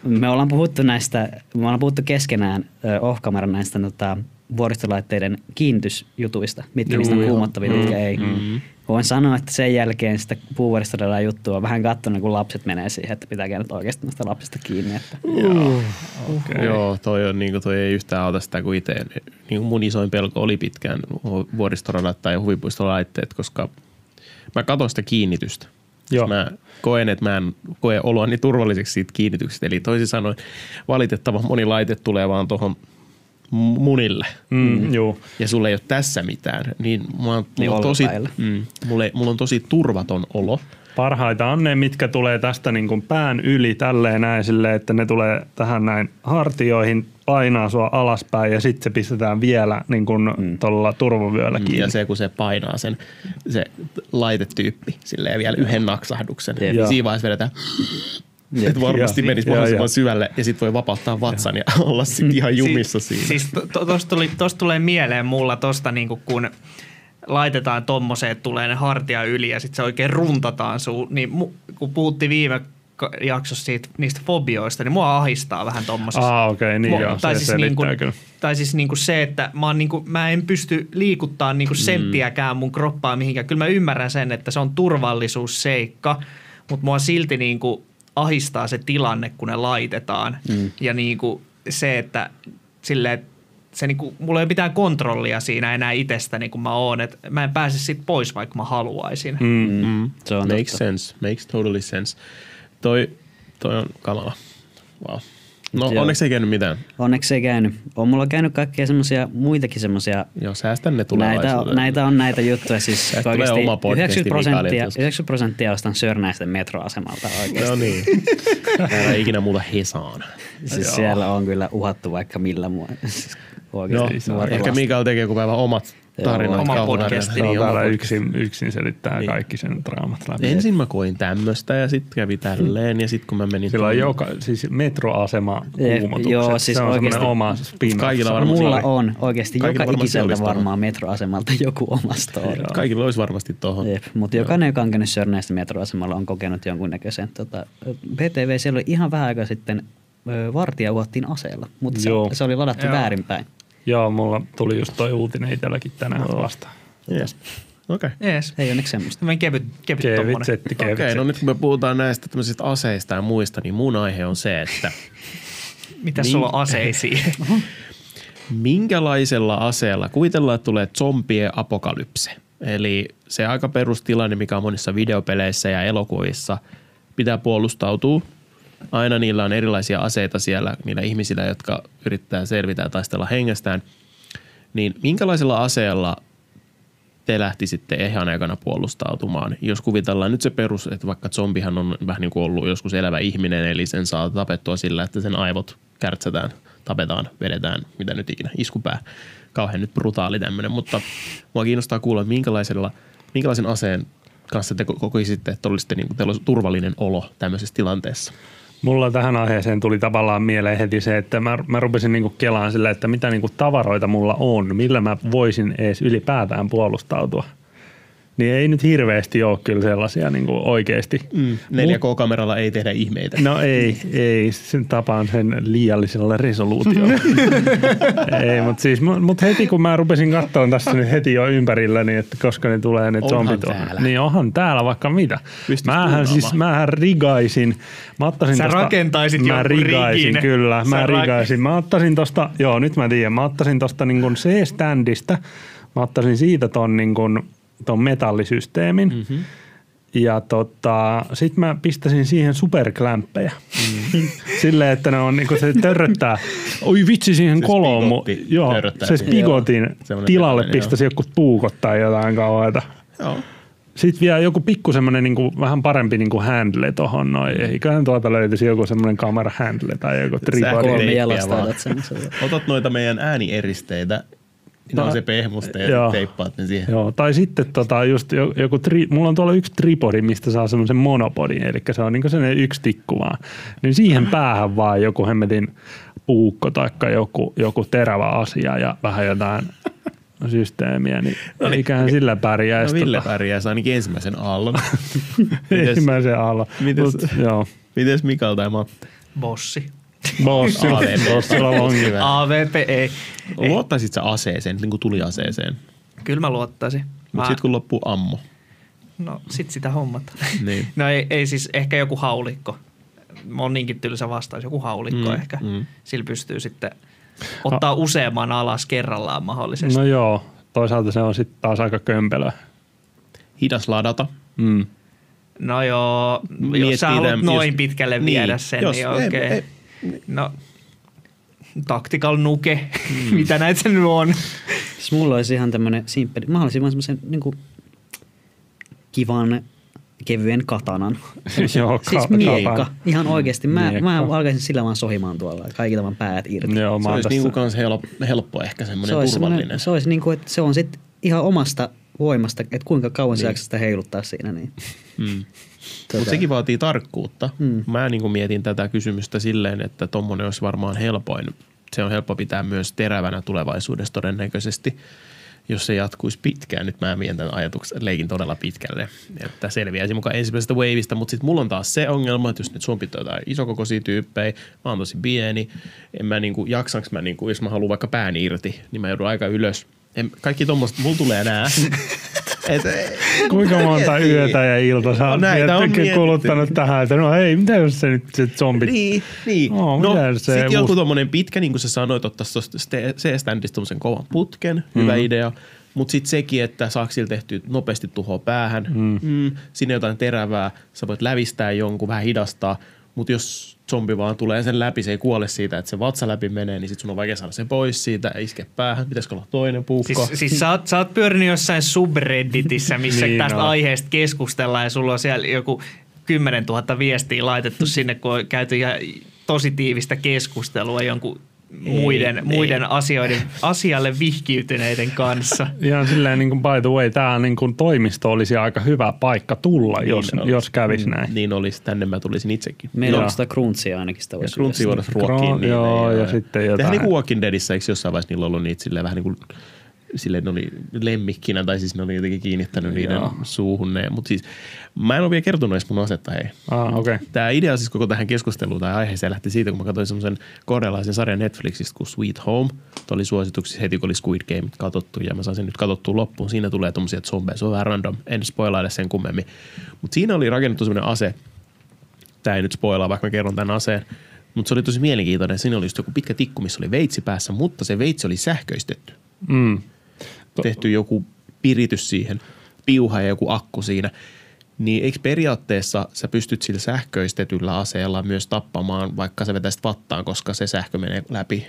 Speaker 4: me ollaan puhuttu näistä, me ollaan puhuttu keskenään off-kameran näistä tota, vuoristolaitteiden kiinnitysjutuista, mitkä niistä on
Speaker 1: joo.
Speaker 4: kuumottavia, mitkä ei. Voin sanoa, että sen jälkeen sitä puuvuoristodella juttua on vähän katsonut, kun lapset menee siihen, että pitääkö nyt oikeasti näistä lapsista kiinni. Että.
Speaker 2: Okay.
Speaker 1: Joo, toi, on, niin toi ei yhtään auta sitä kuin itse. Niin mun isoin pelko oli pitkään vuoristoradat tai huvipuistolaitteet, koska mä katson sitä kiinnitystä.
Speaker 2: Joo.
Speaker 1: Mä koen, että mä en koe oloani turvalliseksi siitä kiinnityksestä. Eli toisin sanoen valitettavan moni laite tulee vaan tuohon munille.
Speaker 2: Mm, juu.
Speaker 1: Ja sulla ei ole tässä mitään, niin mulla on,
Speaker 4: Niin
Speaker 1: mulla on, tosi, mm, mulla, ei- mulla on tosi turvaton olo.
Speaker 2: Parhaita on ne, mitkä tulee tästä niin kuin pään yli tälleen näin silleen, että ne tulee tähän näin hartioihin, painaa sua alaspäin ja sitten se pistetään vielä niin kuin mm. tuolla turvavyöllä kiinni.
Speaker 1: Ja se, kun se painaa sen se laitetyyppi silleen vielä yhden naksahduksen, niin siinä vaiheessa vedetään, että varmasti
Speaker 2: Ja-
Speaker 1: menisi
Speaker 2: ja-
Speaker 1: mahdollisimman
Speaker 2: ja.
Speaker 1: syvälle ja sitten voi vapauttaa vatsan ja olla sitten ihan jumissa siinä.
Speaker 3: Siis to, to, tosta, tuli, tosta tulee mieleen mulla tosta niinku kun laitetaan tommoseen, että tulee ne hartia yli ja sitten se oikein runtataan suu. Niin mu, kun puhuttiin viime jaksossa siitä, niistä fobioista, niin mua ahistaa vähän tommosesta.
Speaker 2: Ah, okei, niin
Speaker 3: Mua-
Speaker 2: joo,
Speaker 3: tai
Speaker 2: se
Speaker 3: siis, niin kuin,
Speaker 2: kyllä.
Speaker 3: tai siis niin kuin se, että mä, oon niin kuin, mä en pysty liikuttaa niin kuin senttiäkään mun kroppaa mihinkään. Kyllä mä ymmärrän sen, että se on turvallisuusseikka, mutta mua silti niin kuin ahistaa se tilanne, kun ne laitetaan. Mm. Ja niin kuin se, että silleen, se niinku, mulla ei ole mitään kontrollia siinä enää itsestäni, kun mä oon. Et mä en pääse siitä pois, vaikka mä haluaisin. Mm.
Speaker 1: Mm.
Speaker 4: Se on
Speaker 1: Makes
Speaker 4: totta.
Speaker 1: sense, makes totally sense. Toi, toi on kamala. Wow. No
Speaker 4: Joo.
Speaker 1: onneksi ei käynyt mitään.
Speaker 4: Onneksi ei käynyt. On mulla käynyt kaikkia semmosia, muitakin semmosia
Speaker 1: Joo, säästän ne
Speaker 4: Näitä, näitä on näitä juttuja. Siis oikeasti
Speaker 1: oma podcasti
Speaker 4: 90 prosenttia,
Speaker 1: Mikaelilta joskus.
Speaker 4: 90 prosenttia ostan Sörnäisten metroasemalta oikeasti.
Speaker 1: No niin. [laughs] Älä ikinä muuta Hesaan.
Speaker 4: Siis siellä on kyllä uhattu vaikka millä mua. Siis
Speaker 1: No,
Speaker 4: oikeasti nuori
Speaker 1: ehkä. Mikael tekee joku päivä omat tarinat.
Speaker 3: oma podcasti.
Speaker 1: Niin,
Speaker 2: täällä
Speaker 1: podcast.
Speaker 2: yksin, yksin selittää
Speaker 1: Niin.
Speaker 2: kaikki sen draamat läpi.
Speaker 1: Ensin mä koin tämmöstä ja sitten kävi tälleen ja sitten kun mä menin...
Speaker 2: Sillä on joka, siis metroasema
Speaker 4: Jep,
Speaker 2: kuumotukset.
Speaker 4: joo, siis
Speaker 2: se on semmoinen oma spin
Speaker 1: Kaikilla varmaan
Speaker 4: Mulla
Speaker 1: oli.
Speaker 4: on oikeasti
Speaker 1: Kaikilla
Speaker 4: joka ikiseltä varmaan metroasemalta joku oma story.
Speaker 1: Kaikilla olisi varmasti tohon.
Speaker 4: Jep, mutta jokainen, joka on käynyt Sörnäisten metroasemalla, on kokenut jonkunnäköisen. Tota, PTV, siellä oli ihan vähän aikaa sitten vartija uhattiin aseella, mutta se, se oli ladattu
Speaker 3: Joo.
Speaker 4: väärinpäin.
Speaker 2: Joo, mulla tuli just toi uutinen itselläkin tänään vasta.
Speaker 1: Yes. Okei.
Speaker 3: Jees.
Speaker 4: Ei onneksi semmoista.
Speaker 3: Tämmöinen kevyt, kevyt tommonen.
Speaker 2: setti,
Speaker 1: Okei,
Speaker 2: kevit
Speaker 1: okay, no nyt kun me puhutaan näistä tämmöisistä aseista ja muista, niin mun aihe on se, että [laughs]
Speaker 3: Mitäs
Speaker 1: Niin.
Speaker 3: sulla on aseisiin? [laughs]
Speaker 1: minkälaisella aseella, kuvitellaan, että tulee zombie apokalypse. Eli se aika perustilanne, mikä on monissa videopeleissä ja elokuvissa, pitää puolustautua. Aina niillä on erilaisia aseita siellä, niillä ihmisillä, jotka yrittää selvitä ja taistella hengestään. Niin minkälaisella aseella te lähtisitte ihan aikana puolustautumaan? Jos kuvitellaan nyt se perus, että vaikka zombihan on vähän niin kuin ollut joskus elävä ihminen, eli sen saa tapettua sillä, että sen aivot kärtsätään, tapetaan, vedetään, mitä nyt ikinä, iskupää. Kauhean nyt brutaali tämmöinen, mutta mua kiinnostaa kuulla, minkälaisella, minkälaisen aseen kanssa te ko- kokisitte, että olisitte, niin teillä olisi turvallinen olo tämmöisessä tilanteessa.
Speaker 2: Mulla tähän aiheeseen tuli tavallaan mieleen heti se, että mä, mä rupesin niinku kelaan sillä, että mitä niinku tavaroita mulla on, millä mä voisin edes ylipäätään puolustautua. Niin ei nyt hirveästi ole kyllä sellaisia niinku oikeasti.
Speaker 1: Mm. 4K-kameralla ei tehdä ihmeitä.
Speaker 2: No ei, ei, sen tapaan sen liiallisella resoluutiolla. [laughs] ei, mutta siis, mut heti kun mä rupesin katsoa tässä nyt heti jo ympärilläni, että koska ne tulee ne
Speaker 1: Onhan
Speaker 2: zombit.
Speaker 1: täällä.
Speaker 2: Niin onhan täällä vaikka mitä.
Speaker 1: Pystyis
Speaker 2: Mähän
Speaker 1: tuunaamaan.
Speaker 2: siis, mähän rigaisin. Mä ottaisin
Speaker 3: Sä
Speaker 2: tosta,
Speaker 3: rakentaisit
Speaker 2: Mä rigaisin,
Speaker 3: rigin.
Speaker 2: kyllä. Mä
Speaker 3: Sä ra-
Speaker 2: rigaisin. Mä ottaisin tosta, joo nyt mä tiedän, mä ottaisin tosta niin kuin C-standista, mä ottaisin siitä ton, niin kuin, ton metallisysteemin. Mm-hmm. Ja tota, sit mä pistäisin siihen superklämppejä. Mm. [laughs] Silleen, että ne on niinku se törröttää. Oi vitsi siihen
Speaker 1: Se
Speaker 2: koloon. mu- Joo, se spigotin tilalle pistäisi joku puukot tai jotain kauheita.
Speaker 1: Joo.
Speaker 2: Sitten vielä joku pikku semmoinen niinku, vähän parempi niinku handle tohon noin. Eiköhän tuolta löytyisi joku semmoinen kamera handle tai joku tripodi.
Speaker 1: Teippiä
Speaker 4: Kolme otat
Speaker 1: noita meidän äänieristeitä,
Speaker 2: No,
Speaker 1: on se pehmuste ja
Speaker 2: joo.
Speaker 1: teippaat ne siihen.
Speaker 2: Joo, tai sitten tota, just jo- joku, tri, mulla on tuolla yksi tripodi, mistä saa semmoisen monopodin, eli se on niinku sellainen yksi tikku vaan. Niin siihen päähän vaan joku hemmetin puukko tai joku, joku terävä asia ja vähän jotain systeemiä, niin,
Speaker 1: No niin.
Speaker 2: eiköhän sillä pärjäisi.
Speaker 1: No Ville
Speaker 2: tota,
Speaker 1: pärjäisi ainakin ensimmäisen aallon. Mites, [laughs]
Speaker 2: ensimmäisen alla.
Speaker 1: mites-
Speaker 2: Mut, joo.
Speaker 1: mites Mikael tai Matti?
Speaker 3: Bossi.
Speaker 2: Bossilla onkin.
Speaker 1: Hyvä.
Speaker 3: AVP ei. ei.
Speaker 1: Luottaisit sä aseeseen, niin kuin tuliaseeseen,
Speaker 3: Kyllä mä luottaisin.
Speaker 1: mutta
Speaker 3: Mä,
Speaker 1: sitten kun loppuu ammo.
Speaker 3: no sit sitä hommat.
Speaker 1: Niin. [laughs]
Speaker 3: No ei, ei siis ehkä joku haulikko. Mä oon niinkin tylsä vastaus, joku haulikko
Speaker 1: Mm,
Speaker 3: ehkä.
Speaker 1: mm.
Speaker 3: Sillä pystyy sitten ottaa useamman alas kerrallaan mahdollisesti.
Speaker 2: No joo, toisaalta se on sitten taas aika kömpelö.
Speaker 1: Hidas ladata.
Speaker 2: Mm.
Speaker 3: No joo,
Speaker 1: Miettii
Speaker 3: jos sä haluat
Speaker 1: tämän-
Speaker 3: noin
Speaker 1: jos-
Speaker 3: pitkälle
Speaker 1: niin,
Speaker 3: viedä sen,
Speaker 1: jos-
Speaker 3: niin
Speaker 1: ei-
Speaker 3: okei.
Speaker 1: ei-
Speaker 3: No, tactical nuke, [laughs] mitä näitä se nyt on?
Speaker 4: Siis mulla olisi ihan tämmönen simppeli. Mä haluaisin vaan semmoisen niinku kivan kevyen katanan. [laughs]
Speaker 2: Joo,
Speaker 4: siis
Speaker 2: ka-
Speaker 4: miekka.
Speaker 2: katan.
Speaker 4: Ihan oikeasti. Mä,
Speaker 2: Miekka.
Speaker 4: mä alkaisin sillä vaan sohimaan tuolla. Kaikilta vaan päät irti.
Speaker 2: Joo,
Speaker 1: Se olisi
Speaker 2: tässä-
Speaker 1: niinku kans helppo, helppo ehkä semmoinen
Speaker 4: se
Speaker 1: turvallinen.
Speaker 4: semmoinen- se olisi niinku, että se on sit ihan omasta voimasta, että kuinka kauan niin. sä jaksat sitä heiluttaa siinä. Niin.
Speaker 1: Mm. Mutta sekin vaatii tarkkuutta.
Speaker 4: Mm.
Speaker 1: Mä niin kuin mietin tätä kysymystä silleen, että tommonen olisi varmaan helpoin. Se on helppo pitää myös terävänä tulevaisuudessa todennäköisesti, jos se jatkuisi pitkään. Nyt mä vien tämän ajatuksen leikin todella pitkälle, että selviäisi mukaan ensimmäisestä waveista, mutta sitten mulla on taas se ongelma, että jos nyt zombit on jotain isokokoisia tyyppejä, mä oon tosi pieni, en mä niinku, jaksaks mä niinku, jos mä haluan vaikka pään irti, niin mä joudun aika ylös. En, kaikki tommoista, mulla tulee nää. [laughs] Et,
Speaker 2: Kuinka monta
Speaker 1: Miettii.
Speaker 2: yötä ja ilta sä
Speaker 1: No
Speaker 2: oot
Speaker 1: näitä on
Speaker 2: kuluttanut tähän, että no hei, mitä jos se nyt se zombi...
Speaker 1: Niin, niin.
Speaker 2: No,
Speaker 1: no,
Speaker 2: se
Speaker 1: sitten joku
Speaker 2: must-
Speaker 1: tommonen pitkä, niin kuin sä sanoit, tuosta C-standista tommosen kovan putken, hyvä
Speaker 2: Mm.
Speaker 1: idea. Mutta sitten sekin, että saako sillä tehtyä nopeasti tuhoa päähän. Mm. Mm, sinne jotain terävää, sä voit lävistää jonkun, vähän hidastaa. Mutta jos zombi vaan tulee sen läpi, se ei kuole siitä, että se vatsa läpi menee, niin sit sun on vaikea saada se pois siitä ja iske päähän. Pitäisikö olla toinen puukko?
Speaker 3: Siis, siis sä, oot, sä oot pyörinyt jossain subredditissä, missä
Speaker 2: Niin
Speaker 3: tästä
Speaker 2: on.
Speaker 3: aiheesta keskustellaan ja sulla on siellä joku 10 000 viestiä laitettu sinne, kun on käyty ihan tosi tiivistä keskustelua jonkun muiden,
Speaker 1: ei.
Speaker 3: muiden asioiden, asialle vihkiytyneiden kanssa. [laughs]
Speaker 2: Ihan silleen niin kuin by the way, tämä niin kuin toimisto olisi aika hyvä paikka tulla, jos,
Speaker 1: olisi.
Speaker 2: jos kävisi näin.
Speaker 1: Niin olisi, tänne mä tulisin itsekin.
Speaker 4: Meillä
Speaker 2: Joo.
Speaker 4: on sitä kruntsia ainakin sitä
Speaker 1: Ja
Speaker 4: voisi
Speaker 1: Kruntsi
Speaker 4: yhdessä.
Speaker 1: voidaan ruokkiin.
Speaker 2: Kro-
Speaker 1: niin
Speaker 2: joo,
Speaker 1: ei-
Speaker 2: ja sitten jotain.
Speaker 1: Tehdään niin kuin Walking Deadissä, eikö jossain vaiheessa niillä ollut niitä silleen vähän niin kuin silleen ne oli lemmikkinä, tai siis ne oli jotenkin kiinnittänyt niiden
Speaker 2: Joo.
Speaker 1: suuhun ne. Mutta siis mä en ole vielä kertonut edes mun asetta, hei.
Speaker 2: Ah. Okay.
Speaker 1: Tämä idea siis koko tähän keskusteluun tai aiheeseen lähti siitä, kun mä katsoin semmoisen korealaisen sarjan Netflixistä kuin Sweet Home. Tuo oli suosituksissa heti, kun oli Squid Game katsottu ja mä sain sen nyt katsottua loppuun. Siinä tulee tommosia zombeja, se on vähän random, en spoilaile sen kummemmin. Mutta siinä oli rakennettu semmoinen ase, tämä ei nyt spoilaa, vaikka mä kerron tämän aseen, mutta se oli tosi mielenkiintoinen. Siinä oli just joku pitkä tikku, missä oli veitsi päässä, mutta se veitsi oli sähköistetty.
Speaker 2: Mm.
Speaker 1: Tehty joku piritys siihen, piuha ja joku akku siinä. Niin eikö periaatteessa sä pystyt sillä sähköistetyllä aseella myös tappamaan, vaikka sä vetäisit vattaan, koska se sähkö menee läpi?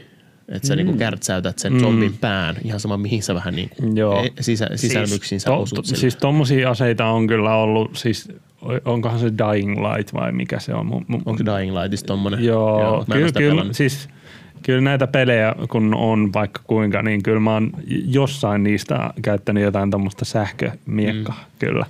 Speaker 1: Että sä mm. niinku kärtsäytät sen zombin pään, ihan sama mihin sä vähän niinku
Speaker 2: Joo.
Speaker 1: e- sisä, sisälmyksiin sä
Speaker 2: To,
Speaker 1: osut
Speaker 2: to, siis tommosia aseita on kyllä ollut, siis onkohan se Dying Light vai mikä se on? Mun, mun,
Speaker 1: Onko Dying Lightista tommonen?
Speaker 2: Joo,
Speaker 1: ole
Speaker 2: kyllä, kyllä, siis, kyllä näitä pelejä kun on vaikka kuinka, niin kyllä mä oon jossain niistä käyttänyt jotain tuommoista sähkömiekkaa, mm. kyllä.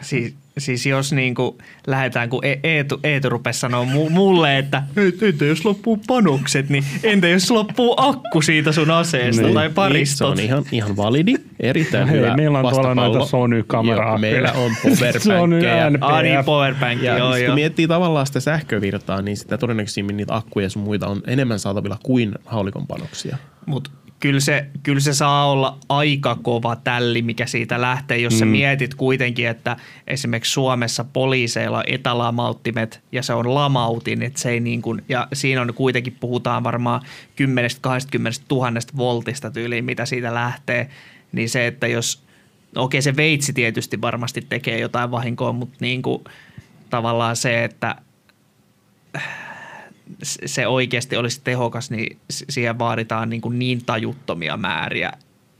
Speaker 3: Siis, siis jos niin kuin lähdetään, kun E- Eetu, Eetu rupesi sanoa mu- mulle, että "Et- entä jos loppuu panokset, niin entä jos loppuu akku siitä sun aseesta
Speaker 2: Niin.
Speaker 3: tai
Speaker 1: Niin, se
Speaker 3: paristot?
Speaker 1: on ihan, ihan validi, erittäin
Speaker 2: hei,
Speaker 1: hyvä
Speaker 2: meillä on tuolla noita Sony-kameraa.
Speaker 1: Joo, meillä on [laughs]
Speaker 2: Sony
Speaker 1: powerbankkejä.
Speaker 3: Ah niin, powerbank,
Speaker 1: Ja
Speaker 3: joo,
Speaker 1: sit
Speaker 3: joo.
Speaker 1: kun miettii tavallaan sitä sähkövirtaa, niin sitä todennäköisimmin niitä akkuja ja sun muita on enemmän saatavilla kuin haulikon panoksia.
Speaker 3: Mutta kyllä se, kyllä se saa olla aika kova tälli, mikä siitä lähtee, jos sä mietit kuitenkin, että esimerkiksi Suomessa poliiseilla on etälamauttimet ja se on lamautin, että se ei niin kuin, ja siinä on kuitenkin, puhutaan varmaan 10-20 tuhannesta voltista tyyliin, mitä siitä lähtee, niin se, että jos, okei se veitsi tietysti varmasti tekee jotain vahinkoa, mutta niin kuin tavallaan se, että se oikeasti olisi tehokas, niin siihen vaaditaan niin, kuin niin tajuttomia määriä.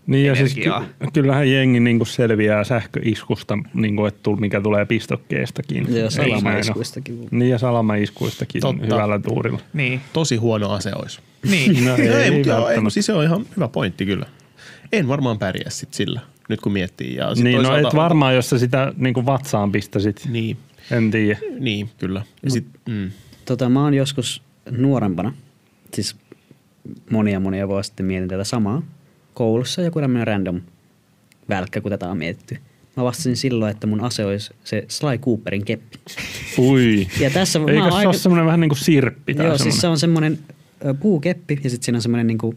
Speaker 2: Niin ja siis
Speaker 3: energiaa.
Speaker 2: ky- kyllähän jengi niin selviää sähköiskusta, niin kuin, että mikä tulee pistokkeestakin. Eikö
Speaker 4: salamaiskuistakin.
Speaker 2: Niin ja salamaiskuistakin
Speaker 1: Totta.
Speaker 2: hyvällä tuurilla.
Speaker 3: Niin,
Speaker 1: Tosi huono ase olisi.
Speaker 3: niin. [laughs]
Speaker 2: No
Speaker 1: ei, ei, mutta joo, ei, siis se on ihan hyvä pointti kyllä. En varmaan pärjää sit sillä, nyt kun miettii. Ja sit
Speaker 2: Niin, no et varmaan, jos sä sitä niin kuin vatsaan pistäsit.
Speaker 1: Niin,
Speaker 2: En tiedä.
Speaker 1: niin kyllä. Ja sit, mm.
Speaker 4: Tota, mä oon joskus nuorempana, siis monia monia vuosia sitten mietin tätä samaa. Koulussa joku tämmöinen random välkkä, kun tätä on mietitty. Mä vastasin silloin, että mun ase olisi se Sly Cooperin keppi.
Speaker 2: Ui.
Speaker 4: Ja tässä mä
Speaker 2: Eikö
Speaker 4: oon
Speaker 2: se
Speaker 4: aika-
Speaker 2: ole semmoinen vähän niin kuin sirppi
Speaker 4: Joo, siis
Speaker 2: semmoinen?
Speaker 4: se on semmoinen puukeppi ja sitten siinä on semmoinen niinku,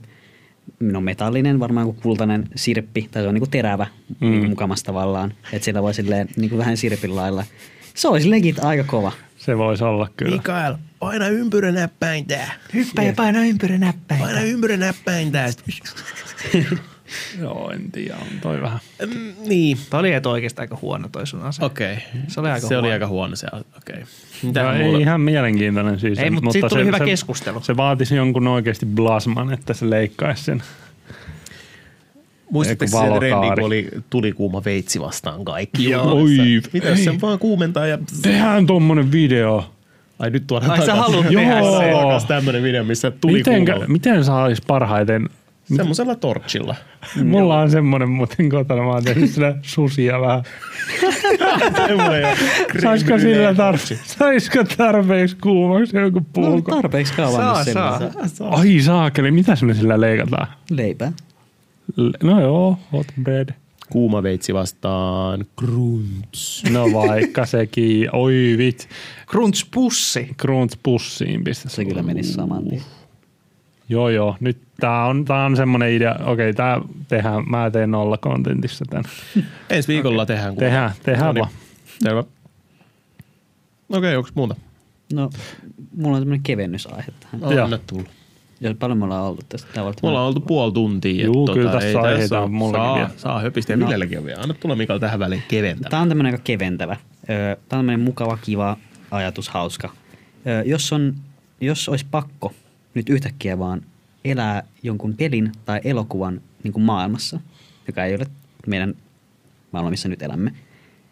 Speaker 4: no metallinen, varmaan joku kultainen sirppi, tai se on niinku terävä mm. niinku mukamassa tavallaan, että sillä voi silleen niinku vähän sirpin lailla. Se olisi legit aika kova.
Speaker 2: Se voisi olla kyllä.
Speaker 1: Mikael, paina ympyränäppäintää.
Speaker 3: Hyppää ja paina ympyrä näppäin.
Speaker 1: Paina ympyränäppäintää. [laughs]
Speaker 2: Joo, en tiedä. On toi vähän.
Speaker 1: Mm, niin,
Speaker 3: Tämä oli et oikeastaan aika huono toi sun ase.
Speaker 1: okei. Okay.
Speaker 3: Se oli aika
Speaker 1: se oli
Speaker 3: huono.
Speaker 1: aika huono se, okei. Okay.
Speaker 2: Ja ei ihan mielenkiintoinen siis.
Speaker 3: Ei, mutta siitä tuli
Speaker 2: se,
Speaker 3: hyvä
Speaker 2: se,
Speaker 3: keskustelu.
Speaker 2: Se vaatisi jonkun oikeasti blasman, että se leikkaisi sen.
Speaker 1: Muistatteko se kun oli tulikuuma veitsi vastaan kaikki?
Speaker 2: Oi,
Speaker 1: Mitä sen vaan kuumentaa ja...
Speaker 2: Tehdään tommonen video.
Speaker 1: Ai nyt tuodaan
Speaker 3: Ai, sä haluat
Speaker 2: tehdä sen.
Speaker 1: tämmönen video, missä tuli
Speaker 2: Mitenkä,
Speaker 1: kuuma.
Speaker 2: miten saisi parhaiten?
Speaker 1: Semmoisella torchilla.
Speaker 2: Mulla on semmonen muuten kotona, mä oon tehnyt sillä susia vähän.
Speaker 1: Semmoinen jo.
Speaker 2: Saisiko sillä tarpeeksi, saisiko tarpeeksi kuumaksi joku
Speaker 4: No,
Speaker 2: puuko?
Speaker 4: tarpeeksi kauan
Speaker 3: Saa,
Speaker 4: nyt
Speaker 3: saa.
Speaker 4: sillä.
Speaker 2: Ai saakeli, mitä me sillä leikataan?
Speaker 4: Leipää.
Speaker 2: No joo, hot bread.
Speaker 1: Kuuma veitsi vastaan grunts.
Speaker 2: No vaikka sekin, oi vit.
Speaker 3: Crunch pussi.
Speaker 2: Grunts pussiin pistä.
Speaker 4: Se kyllä menisi saman tien.
Speaker 2: Joo joo, nyt tää on, tää on semmonen idea, okei tää tehdään, mä teen nolla kontentissa tän. [laughs]
Speaker 1: Ensi viikolla okay. tehdään.
Speaker 2: Tehdään, tehdään
Speaker 1: No niin.
Speaker 2: vaan.
Speaker 1: Selvä. Okei, okay, onko muuta?
Speaker 4: No, mulla on tämmöinen kevennysaihe tähän.
Speaker 2: Joo.
Speaker 1: Anna tulla.
Speaker 4: Ja paljon me ollaan ollut tästä. Tää on ollut
Speaker 1: Me ollaan oltu puoli tuntia.
Speaker 2: Juu,
Speaker 1: että
Speaker 2: kyllä tässä
Speaker 1: ei
Speaker 2: aiheita
Speaker 1: ole-
Speaker 2: on mullakin
Speaker 1: saa,
Speaker 2: vielä.
Speaker 1: Saa höpistä ja
Speaker 4: No.
Speaker 1: Villelläkin on vielä. Anna tulla Mikael tähän väliin keventämään.
Speaker 4: Tämä on tämmöinen aika keventävä. Tämä on tämmöinen mukava, kiva ajatus, hauska. jos, on, jos olisi pakko nyt yhtäkkiä vaan elää jonkun pelin tai elokuvan niin kuin maailmassa, joka ei ole meidän maailma, missä nyt elämme,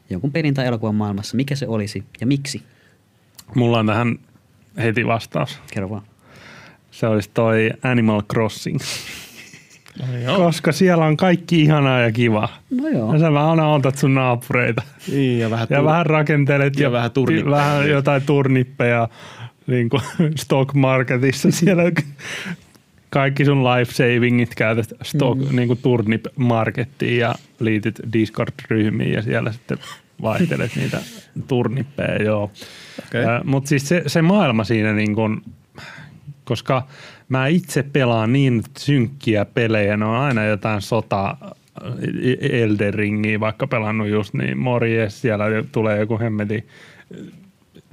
Speaker 4: jonkun pelin tai elokuvan maailmassa, mikä se olisi ja miksi?
Speaker 2: Mulla on tähän heti vastaus.
Speaker 4: Kerro vaan.
Speaker 2: Se olisi toi Animal Crossing.
Speaker 1: No, joo.
Speaker 2: Koska siellä on kaikki ihanaa ja kivaa.
Speaker 4: No joo.
Speaker 2: Ja sä vähän autat sun naapureita.
Speaker 1: Niin, ja vähän,
Speaker 2: Ja
Speaker 1: tu-
Speaker 2: vähän rakentelet
Speaker 1: Ja vähän turnippeja.
Speaker 2: vähän jotain turnippeja niin kuin [laughs] stock marketissa siellä kaikki sun life savingit käytät stock, mm. niin kuin turnip markettiin ja liityt Discord-ryhmiin ja siellä sitten vaihtelet niitä turnippeja, joo.
Speaker 1: Okei.
Speaker 2: Mutta siis se, se maailma siinä niin kuin, koska mä itse pelaan niin synkkiä pelejä, ne on aina jotain sota, Elden Ringiä vaikka pelannut just, niin morjes, siellä tulee joku hemmeti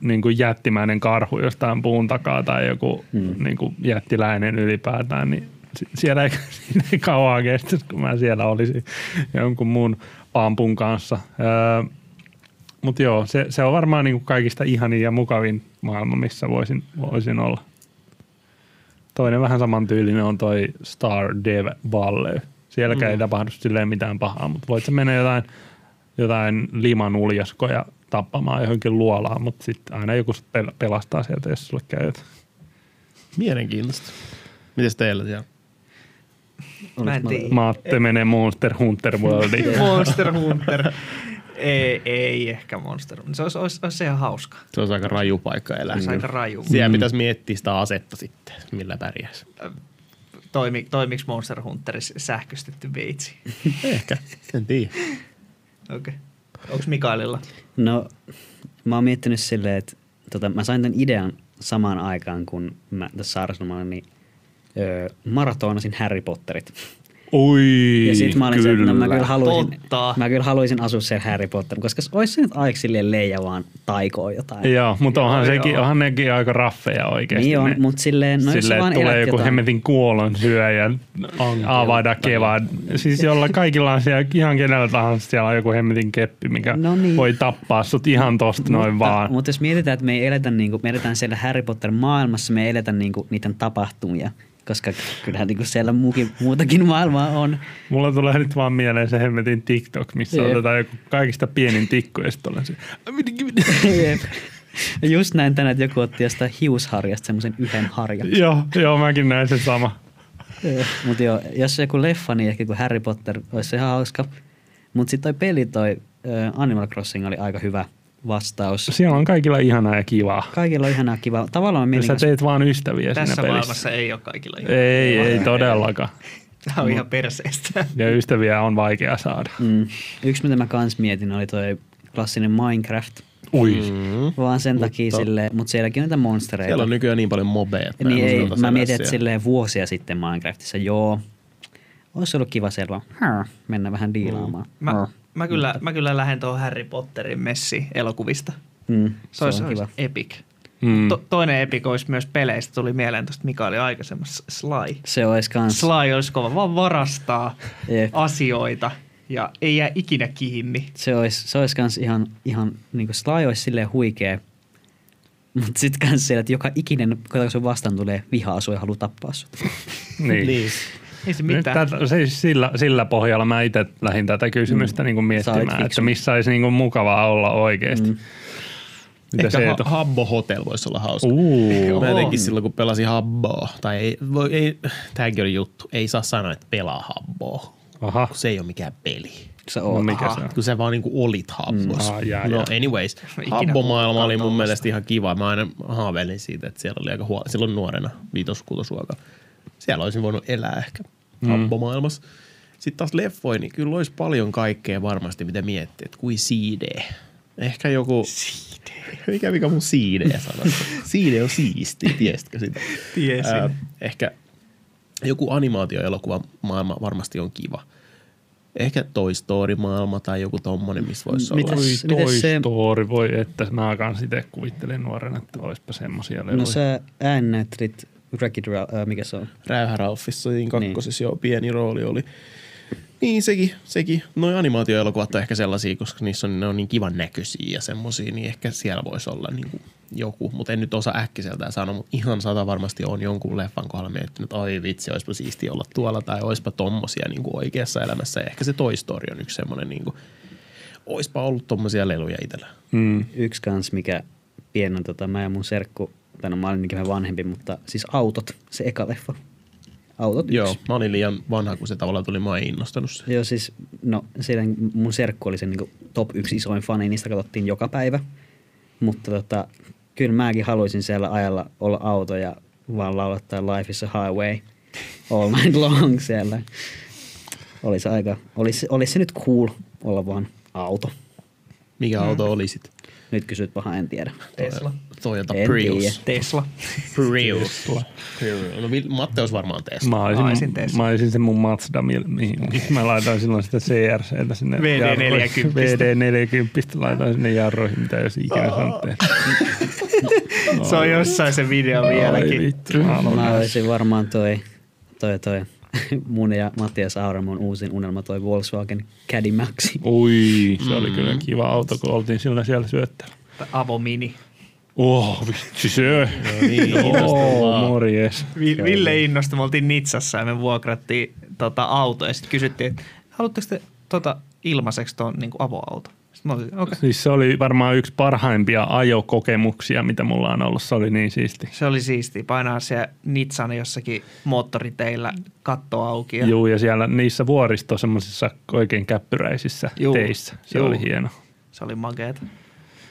Speaker 2: niin kuin jättimäinen karhu jostain puun takaa tai joku mm. niin kuin jättiläinen ylipäätään, niin si- siellä ei, [laughs] siinä ei kauan kestä, kun mä siellä olisin jonkun muun pampun kanssa. Öö, Mutta joo, se, se on varmaan niin kuin kaikista ihanin ja mukavin maailma, missä voisin, voisin olla. Toinen vähän samantyylinen on toi Stardew Valley. Sielläkään mm. ei tapahdu silleen mitään pahaa, mutta voit sä mennä jotain, jotain limanuljaskoja tappamaan johonkin luolaan, mutta sitten aina joku pel- pelastaa sieltä, jos sulle käy jotain.
Speaker 1: Mielenkiintoista. Mites teillä siellä?
Speaker 3: Mä en tiedä.
Speaker 2: Maatte menee Monster Hunter Worldiin.
Speaker 3: Monster Hunter. [laughs] ei, ei ehkä Monster. Se olisi, olisi, olisi se ihan hauska.
Speaker 1: Se on aika raju paikka elää.
Speaker 3: Se on aika raju.
Speaker 1: Siellä pitäisi miettiä sitä asetta sitten, millä pärjäisi.
Speaker 3: Toimi, toimiks Monster Hunterissa sähköstetty veitsi? [laughs]
Speaker 1: Ehkä, en tiedä.
Speaker 3: Okei. Okay. Onko Mikaelilla?
Speaker 4: No, mä oon miettinyt silleen, että tota, mä sain tämän idean samaan aikaan, kun mä tässä sairaslomalla niin öö, maratonasin Harry Potterit.
Speaker 2: Oi,
Speaker 4: Ja sit mä olin se, että no, mä kyllä haluaisin,
Speaker 3: Totta.
Speaker 4: mä kyllä haluaisin asua siellä Harry Potter, koska olisi se nyt aika silleen leija vaan taikoo jotain.
Speaker 2: Joo, mutta onhan,
Speaker 3: Joo,
Speaker 2: sekin,
Speaker 3: joo.
Speaker 2: onhan nekin aika raffeja oikeasti.
Speaker 4: Niin on,
Speaker 2: ne.
Speaker 4: mutta silleen, no jos
Speaker 2: Silleen,
Speaker 4: vaan
Speaker 2: että tulee joku
Speaker 4: jotain.
Speaker 2: hemmetin kuolon syöjä avada kevad. Siis jolla kaikilla on siellä, ihan kenellä tahansa siellä on joku hemmetin keppi, mikä
Speaker 4: No niin.
Speaker 2: voi tappaa sut ihan tosta noin vaan.
Speaker 4: Mutta jos mietitään, että me ei eletä, niinku, me eletään siellä Harry Potter maailmassa, me ei eletä niinku, niiden tapahtumia, koska kyllähän niinku siellä muukin, muutakin maailmaa on.
Speaker 2: Mulla tulee nyt vaan mieleen se hemmetin TikTok, missä
Speaker 4: Jep.
Speaker 2: otetaan joku kaikista pienin tikku ja sitten olen se.
Speaker 4: Just näin tänään, että joku otti jostain hiusharjasta semmoisen yhden harjan.
Speaker 2: joo, joo, mäkin näin sen sama.
Speaker 4: Mutta joo, jos joku leffa, niin ehkä kuin Harry Potter olisi se ihan hauska. Mutta sitten toi peli, toi Animal Crossing oli aika hyvä vastaus.
Speaker 2: Siellä on kaikilla ihanaa ja kivaa.
Speaker 4: Kaikilla on ihanaa kiva. Tavallaan mä
Speaker 2: Ja
Speaker 4: mietin,
Speaker 2: sä teet vaan ystäviä
Speaker 3: Tässä
Speaker 2: siinä
Speaker 3: maailmassa ei ole kaikilla.
Speaker 2: Ei, ei todellakaan.
Speaker 3: Tämä on ihan perseestä.
Speaker 2: Ja ystäviä on vaikea saada.
Speaker 4: mm, yksi mitä mä kans mietin oli toi klassinen Minecraft.
Speaker 2: Ui.
Speaker 1: Mm.
Speaker 4: Vaan sen takia
Speaker 1: Mutta-
Speaker 4: silleen, mutta sielläkin on niitä monstereita.
Speaker 1: Siellä on nykyään niin paljon mobeja. että
Speaker 4: niin ei, mä mietin, että silleen vuosia sitten Minecraftissa, joo, olisi ollut kiva "Haa", mennä vähän diilaamaan.
Speaker 3: Mä,
Speaker 4: Haa.
Speaker 3: Mä, kyllä, mä kyllä lähden tuohon Harry Potterin messi elokuvista.
Speaker 4: Mm,
Speaker 3: Se, olisi,
Speaker 4: on kiva.
Speaker 3: epic.
Speaker 2: Mm.
Speaker 3: To, toinen epic olisi myös peleistä. Tuli mieleen tuosta Mikaeli aikaisemmassa Sly.
Speaker 4: Se olisi kans.
Speaker 3: Sly olisi kova, vaan varastaa
Speaker 4: Jep.
Speaker 3: asioita ja ei jää ikinä kiinni.
Speaker 4: Se olisi, se olisi kans ihan, ihan niin kuin Sly olisi silleen huikea. Mutta sitten kans siellä, että joka ikinen, kun sun vastaan tulee vihaa sua ja haluaa tappaa sut.
Speaker 2: Niin. [laughs]
Speaker 1: Niin.
Speaker 3: Ei se
Speaker 2: Nyt
Speaker 3: mitään.
Speaker 2: tätä, siis sillä, sillä pohjalla mä itse lähdin tätä kysymystä mm. niin kuin miettimään, että missä olisi niin kuin mukavaa olla oikeasti.
Speaker 4: Mm.
Speaker 2: Mitä
Speaker 1: Ehkä
Speaker 2: se
Speaker 1: ha-? Habbo Hotel voisi olla hauska.
Speaker 2: Uu.
Speaker 1: Mä jotenkin silloin, kun pelasin Habboa, tai ei, voi, ei tämäkin oli juttu, ei saa sanoa, että pelaa Habboa,
Speaker 2: Aha.
Speaker 1: kun se ei ole mikään peli.
Speaker 4: Sä
Speaker 2: No
Speaker 4: oot.
Speaker 2: mikä
Speaker 3: Aha.
Speaker 2: se on?
Speaker 1: Kun sä vaan niinku olit Habbossa.
Speaker 2: Mm. Ah, jaa,
Speaker 1: no
Speaker 2: jaa.
Speaker 1: anyways, Habbo-maailma oli mun mielestä ihan kiva. Mä aina haaveilin siitä, että siellä oli aika huo- silloin nuorena, viitos kuutosluokalla. Siellä olisin voinut elää ehkä
Speaker 2: Mm.
Speaker 1: Habbo-maailmassa. Sitten taas leffoi, niin kyllä olisi paljon kaikkea varmasti, mitä miettii, että kuin CD. Ehkä joku... CD. Mikä, mikä mun CD sana? CD on siisti, tiesitkö sitä?
Speaker 3: Tiesin.
Speaker 1: Ää, ehkä joku animaatioelokuva maailma varmasti on kiva. Ehkä Toy Story-maailma tai joku tommonen, missä voisi olla.
Speaker 4: Mitäs-
Speaker 2: Toy
Speaker 4: se-
Speaker 2: Story, voi että mä kans itse kuvittelin nuorena, että olisipa semmosia leluja.
Speaker 4: No sä äännäyttelit Wreck-It äh, mikä se on?
Speaker 1: Räyhä Ralphissa niin kakkosessa joo, pieni rooli oli. Niin sekin, sekin. Noi animaatioelokuvat on ehkä sellaisia, koska niissä on, ne on niin kivan näköisiä ja semmosia, niin ehkä siellä voisi olla niin kuin joku, mutta en nyt osaa äkkiseltään sanoa, mutta ihan sata varmasti on jonkun leffan kohdalla miettinyt, että oi vitsi, olisipa siisti olla tuolla tai olisipa tommosia niin kuin oikeassa elämässä. Ja ehkä se Toy Story on yksi semmoinen, niin kuin, olisipa ollut tommosia leluja itsellä.
Speaker 2: Mm.
Speaker 4: Yksi kans, mikä pienen, tota, mä ja mun serkku, tai no mä olin vähän vanhempi, mutta siis autot, se eka leffa. Autot yksi.
Speaker 1: Joo, mä olin liian vanha, kun se tavallaan tuli, mä en innostanut se.
Speaker 4: Joo, siis no siellä mun serkku oli se niin top yksi isoin fani, niistä katsottiin joka päivä. Mutta tota, kyllä mäkin haluaisin siellä ajalla olla auto ja vaan laulattaa Life is a Highway all night [laughs] long siellä. Olisi aika, olisi, olisi se nyt cool olla vaan auto.
Speaker 1: Mikä
Speaker 2: Mm.
Speaker 1: auto oli sit?
Speaker 4: Nyt kysyt paha, en tiedä.
Speaker 3: Tesla.
Speaker 1: Toyota
Speaker 4: En
Speaker 1: Prius.
Speaker 4: tiedä.
Speaker 3: Tesla.
Speaker 1: Prius. No, Vil- Matte olisi varmaan Tesla.
Speaker 2: Mä
Speaker 3: Mä olisin
Speaker 2: olisin,
Speaker 3: Tesla.
Speaker 2: mä olisin se mun Mazda, mihin, mä laitoin silloin sitä CRCtä sinne.
Speaker 3: VD40.
Speaker 2: VD40 laitoin sinne jarroihin, mitä jos ikinä saanut tehdä.
Speaker 3: Se on jossain se video vieläkin.
Speaker 2: vittu, mä
Speaker 4: olisin varmaan toi, toi, toi [laughs] mun ja Mattias Auramon uusin unelma toi Volkswagen Caddy Maxi.
Speaker 2: Ui, se oli kyllä kiva auto, kun oltiin silloin siellä syöttällä.
Speaker 3: Avo Mini.
Speaker 2: Oh, vitsi se.
Speaker 1: No niin,
Speaker 2: Oh, morjes.
Speaker 3: Vi- Ville innostui, me oltiin Nitsassa ja me vuokrattiin tota, auto ja sitten kysyttiin, että haluatteko te tota, ilmaiseksi tuon niin avoauto? Sitten mä olin, okei. Okay.
Speaker 2: Siis se oli varmaan yksi parhaimpia ajokokemuksia, mitä mulla on ollut. Se oli niin siisti.
Speaker 3: Se oli siisti painaa siellä Nitsan jossakin moottoriteillä katto auki. Ja
Speaker 2: Juu, ja siellä niissä vuoristo semmoisissa oikein käppyräisissä
Speaker 3: Juu.
Speaker 2: teissä. Se
Speaker 3: Juu.
Speaker 2: oli hieno.
Speaker 3: Se oli makeeta.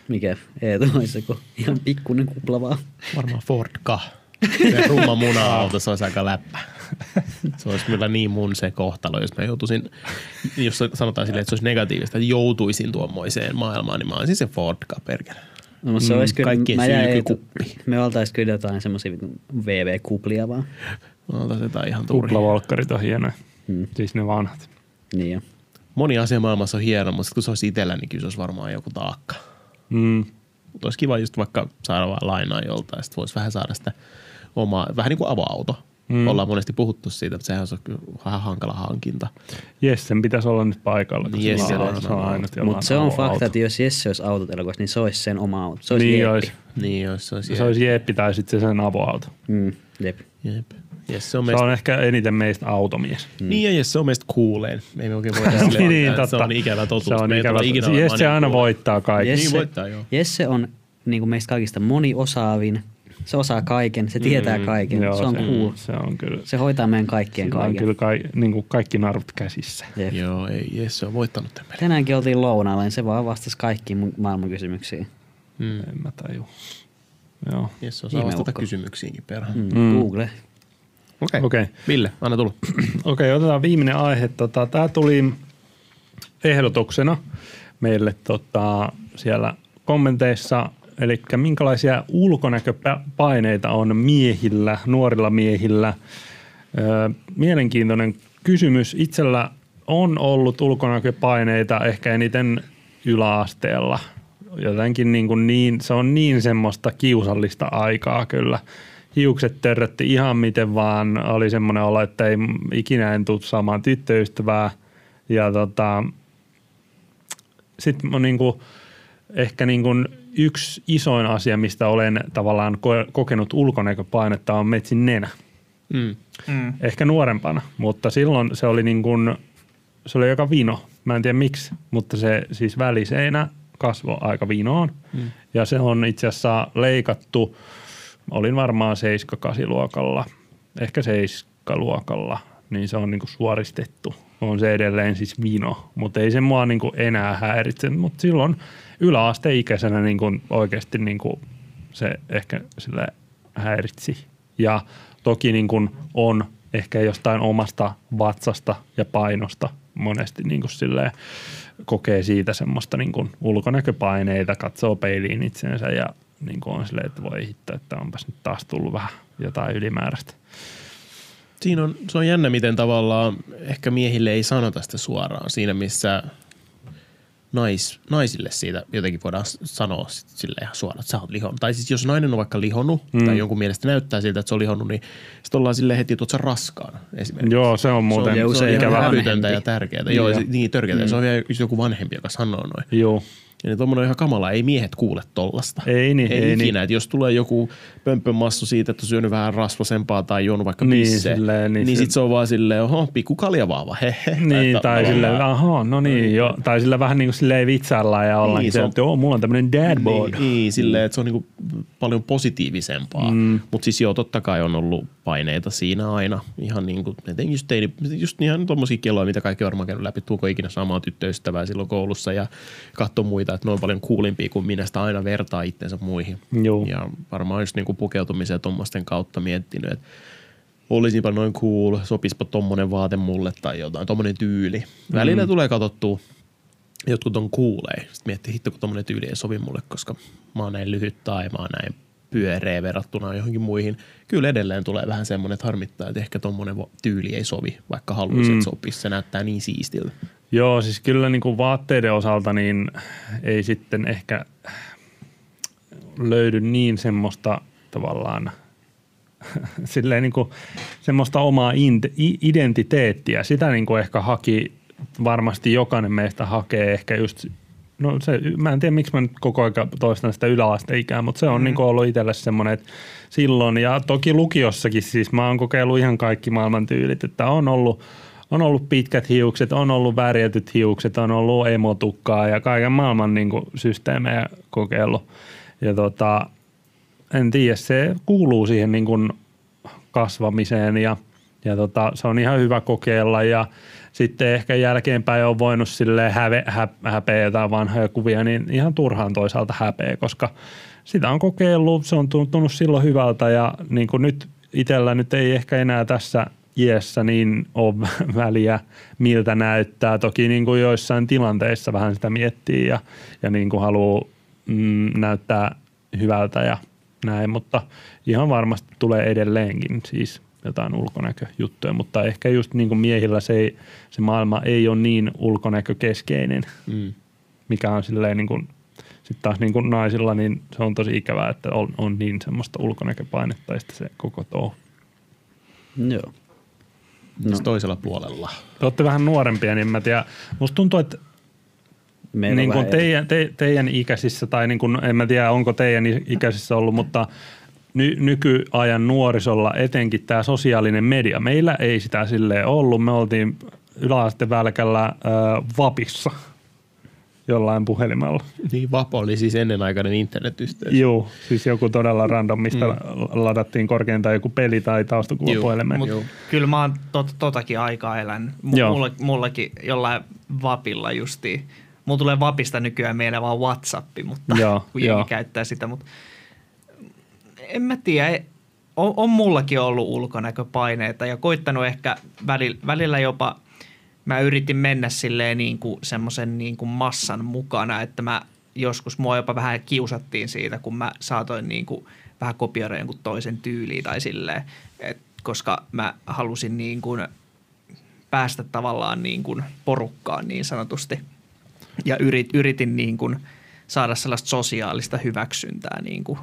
Speaker 4: Mikä Eetu olisi se, kun ihan pikkuinen kupla vaan.
Speaker 1: Varmaan Ford Ka. Se rumma muna-auto, se olisi aika läppä. [laughs] Se olisi kyllä niin mun se kohtalo, jos mä joutuisin, jos sanotaan silleen, että se olisi negatiivista, että joutuisin tuommoiseen maailmaan, niin mä olisin se Ford Ka, perkele.
Speaker 4: No, mutta se olisi kyllä,
Speaker 1: kaikkien
Speaker 4: mä
Speaker 1: sylkykuppi.
Speaker 4: me oltaisiin kyllä jotain semmoisia VV-kuplia vaan.
Speaker 1: Otas jotain ihan turhia.
Speaker 2: Kuplavolkkarit on hienoja.
Speaker 4: Hmm.
Speaker 2: Siis ne vanhat.
Speaker 4: Niin jo.
Speaker 1: Moni asia maailmassa on hieno, mutta kun se olisi itsellä, niin kyllä se olisi varmaan joku taakka.
Speaker 2: Mm.
Speaker 1: Mutta olisi kiva just vaikka saada vaan lainaa joltain, sitten voisi vähän saada sitä omaa, vähän niin kuin avoauto.
Speaker 2: Mm.
Speaker 1: Ollaan monesti puhuttu siitä, että sehän olisi kyllä vähän hankala hankinta.
Speaker 2: Jessen pitäisi olla nyt paikalla,
Speaker 1: Niin,
Speaker 2: niin
Speaker 1: Jesse
Speaker 2: se, on,
Speaker 1: on
Speaker 2: se on
Speaker 4: Mutta se on fakta, että jos Jesse olisi autot elokuvassa, niin se olisi sen oma auto. Se olisi
Speaker 2: Niin
Speaker 4: jeeppi.
Speaker 2: olisi.
Speaker 1: Niin, jos se olisi.
Speaker 2: Se olisi Jeppi tai sitten se sen avoauto.
Speaker 4: Mm, jep.
Speaker 1: Jep. Yes, se on
Speaker 2: Se
Speaker 1: meistä,
Speaker 2: on ehkä eniten meistä automies.
Speaker 1: mm. Niin, ja yes, se on meistä kuuleen. Me emme oikein voida silleen, [laughs]
Speaker 2: niin,
Speaker 1: että se
Speaker 2: totta.
Speaker 1: on ikävä totuus.
Speaker 2: Se on
Speaker 1: Me
Speaker 2: ikävä.
Speaker 1: ikinä olemaan
Speaker 2: Jesse aina
Speaker 1: manipuloida.
Speaker 2: voittaa kaikki.
Speaker 1: Niin voittaa, joo.
Speaker 4: Jesse on niin kuin meistä kaikista moniosaavin. Se osaa kaiken, se tietää
Speaker 1: Mm,
Speaker 4: kaiken.
Speaker 2: Joo,
Speaker 4: se on
Speaker 2: se,
Speaker 4: cool.
Speaker 2: se on kyllä.
Speaker 4: Se hoitaa meidän kaikkien
Speaker 2: Sillä on
Speaker 4: kaiken.
Speaker 2: kyllä kai, niin kuin kaikki narut käsissä.
Speaker 4: Jep.
Speaker 1: Joo, ei, yes, se on voittanut tämän pelin.
Speaker 4: Tänäänkin oltiin lounaalla, niin se vaan vastasi kaikkiin mun maailman kysymyksiin.
Speaker 1: Mm.
Speaker 2: En mä taju. Joo.
Speaker 1: Yes, se osaa vastata kysymyksiinkin perään.
Speaker 4: Mm.
Speaker 2: Mm.
Speaker 4: Google.
Speaker 1: Okei.
Speaker 2: Okei.
Speaker 1: Ville, anna tulla. [clears throat]
Speaker 2: Okei, otetaan viimeinen aihe. Tota, Tämä tuli ehdotuksena meille tota, siellä kommenteissa. Eli minkälaisia ulkonäköpaineita on miehillä, nuorilla miehillä? Mielenkiintoinen kysymys. Itsellä on ollut ulkonäköpaineita ehkä eniten yläasteella. Jotenkin niin, kuin niin se on niin semmoista kiusallista aikaa kyllä. Hiukset törrötti ihan miten vaan. Oli semmoinen olo, että ei ikinä en tule saamaan tyttöystävää. Ja tota, sitten niin ehkä niin kuin yksi isoin asia, mistä olen tavallaan ko- kokenut ulkonäköpainetta, on metsin nenä.
Speaker 1: Mm.
Speaker 3: Mm.
Speaker 2: Ehkä nuorempana, mutta silloin se oli niin kuin, se oli aika vino. Mä en tiedä miksi, mutta se siis väliseinä kasvoi aika vinoon. Mm. Ja se on itse asiassa leikattu, olin varmaan 7-8 luokalla, ehkä 7 luokalla, niin se on niin kuin suoristettu. On se edelleen siis vino, mutta ei se mua niin kuin enää häiritse. Mutta silloin yläasteikäisenä niin kuin oikeasti niin kuin se ehkä sille häiritsi. Ja toki niin kuin on ehkä jostain omasta vatsasta ja painosta monesti niin kuin silleen kokee siitä semmoista niin kuin ulkonäköpaineita, katsoo peiliin itsensä ja niin kuin on silleen, että voi hitto, että onpas nyt taas tullut vähän jotain ylimääräistä.
Speaker 1: Siinä on, se on jännä, miten tavallaan ehkä miehille ei sanota sitä suoraan siinä, missä nais, naisille siitä jotenkin voidaan sanoa sit silleen ihan suoraan, että sä oot lihonnut. Tai siis jos nainen on vaikka lihonnut mm. tai jonkun mielestä näyttää siltä, että se on lihonnut, niin sitten ollaan silleen heti, että oot raskaana esimerkiksi.
Speaker 2: Joo, se on muuten
Speaker 1: se on, se on
Speaker 4: ikävä
Speaker 1: hävytöntä ja tärkeää. Joo,
Speaker 2: Joo.
Speaker 1: niin törkeää. Mm. Se on vielä joku vanhempi, joka sanoo noin.
Speaker 2: Joo,
Speaker 1: Ja niin tommonen on ihan kamala, ei miehet kuule tollasta.
Speaker 2: Ei niin,
Speaker 1: ei,
Speaker 2: ei
Speaker 1: ikinä.
Speaker 2: niin.
Speaker 1: Että jos tulee joku pömpömassu siitä, että on syönyt vähän rasvasempaa tai juonut vaikka
Speaker 2: Niin,
Speaker 1: pissee,
Speaker 2: silleen, niin
Speaker 1: niin, niin
Speaker 2: se-
Speaker 1: sit se on vaan silleen, oho, pikku kaljavaava, hehe.
Speaker 2: Niin, tai
Speaker 1: tavallaan-
Speaker 2: sille, aha, no niin, jo, tai sillä vähän niin kuin silleen vitsaillaan ja ollaankin
Speaker 1: Niin,
Speaker 2: niin,
Speaker 1: se on-
Speaker 2: että joo, mulla on tämmöinen dad bod.
Speaker 1: Niin, niin silleen, että se on niinku paljon positiivisempaa. Mm. Mutta siis joo, totta kai on ollut paineita siinä aina. Ihan niin kuin, etenkin just, teini, just ihan tommosia kelloja, mitä kaikki varmaan käynyt läpi. Tuuko ikinä samaa tyttöystävää silloin koulussa ja katso muita, että ne on paljon kuulimpia kuin minä. Sitä aina vertaa itsensä muihin.
Speaker 2: Joo.
Speaker 1: Ja varmaan just niinku pukeutumisen ja tommosten kautta miettinyt, että olisipa noin cool, sopispa tommonen vaate mulle tai jotain, tommonen tyyli. Välillä mm. tulee katsottua, jotkut on kuulee. Sitten miettii, hitto kun tommonen tyyli ei sovi mulle, koska mä oon näin lyhyt tai mä oon näin pyöreä verrattuna johonkin muihin. Kyllä edelleen tulee vähän semmoinen, että harmittaa, että ehkä tommonen vo- tyyli ei sovi, vaikka haluaisi, mm. että sopisi. Se näyttää niin siistiltä.
Speaker 2: Joo, siis kyllä niin kuin vaatteiden osalta niin ei sitten ehkä löydy niin semmoista tavallaan [laughs] silleen niin kuin semmoista omaa identiteettiä. Sitä niin kuin ehkä haki, varmasti jokainen meistä hakee ehkä just, no se, mä en tiedä miksi mä nyt koko ajan toistan sitä yläasteikää, mutta se on mm. niin kuin ollut itselle semmoinen, että silloin ja toki lukiossakin siis mä oon kokeillut ihan kaikki maailman tyylit, että on ollut on ollut pitkät hiukset, on ollut värjätyt hiukset, on ollut emotukkaa ja kaiken maailman niin kuin, systeemejä kokeillut. Ja tota, en tiedä, se kuuluu siihen niin kuin kasvamiseen ja, ja tota, se on ihan hyvä kokeilla ja sitten ehkä jälkeenpäin on voinut sille häve, hä, häpeä jotain vanhoja kuvia, niin ihan turhaan toisaalta häpeä, koska sitä on kokeillut, se on tuntunut silloin hyvältä ja niin kuin nyt itsellä nyt ei ehkä enää tässä iässä niin ole [laughs] väliä, miltä näyttää. Toki niin kuin joissain tilanteissa vähän sitä miettii ja, ja niin kuin haluaa mm, näyttää hyvältä ja näin, mutta ihan varmasti tulee edelleenkin siis jotain ulkonäköjuttuja, mutta ehkä just niin kuin miehillä se, ei, se maailma ei ole niin ulkonäkökeskeinen,
Speaker 1: Mm.
Speaker 2: mikä on silleen niin kuin, sitten taas niin kuin naisilla, niin se on tosi ikävää, että on, on niin semmoista ulkonäköpainetta se koko touhu.
Speaker 4: Joo.
Speaker 1: No. toisella puolella.
Speaker 2: Te olette vähän nuorempia, niin mä tiedän. Musta tuntuu, että
Speaker 4: Meillä
Speaker 2: niin kuin teidän, te, teidän ikäisissä, tai niin kuin, en mä tiedä onko teidän ikäisissä ollut, mutta ny, nykyajan nuorisolla etenkin tämä sosiaalinen media. Meillä ei sitä silleen ollut. Me oltiin yläastevälkällä äh, Vapissa jollain puhelimella.
Speaker 1: Niin Vapo oli siis ennenaikainen internetyhteys.
Speaker 2: Joo, siis joku todella random, mistä mm. ladattiin korkeintaan joku peli tai taustakuva
Speaker 1: Joo,
Speaker 2: puhelimeen.
Speaker 3: Mut
Speaker 1: Joo.
Speaker 3: kyllä mä oon tot, totakin aikaa elänyt. M- mullakin jollain vapilla justiin. Mulla tulee vapista nykyään meidän vaan Whatsappi, mutta
Speaker 2: Joo, [laughs]
Speaker 3: kun
Speaker 2: joo.
Speaker 3: käyttää sitä. Mutta en mä tiedä, ei- on, on mullakin ollut ulkonäköpaineita ja koittanut ehkä välillä, välillä jopa, mä yritin mennä silleen niin kuin semmoisen niin kuin massan mukana, että mä joskus mua jopa vähän kiusattiin siitä, kun mä saatoin niin kuin vähän kopioida jonkun toisen tyyliin tai silleen, et, koska mä halusin niin kuin päästä tavallaan niin kuin porukkaan niin sanotusti ja yrit, yritin niin kuin saada sellaista sosiaalista hyväksyntää niin kuin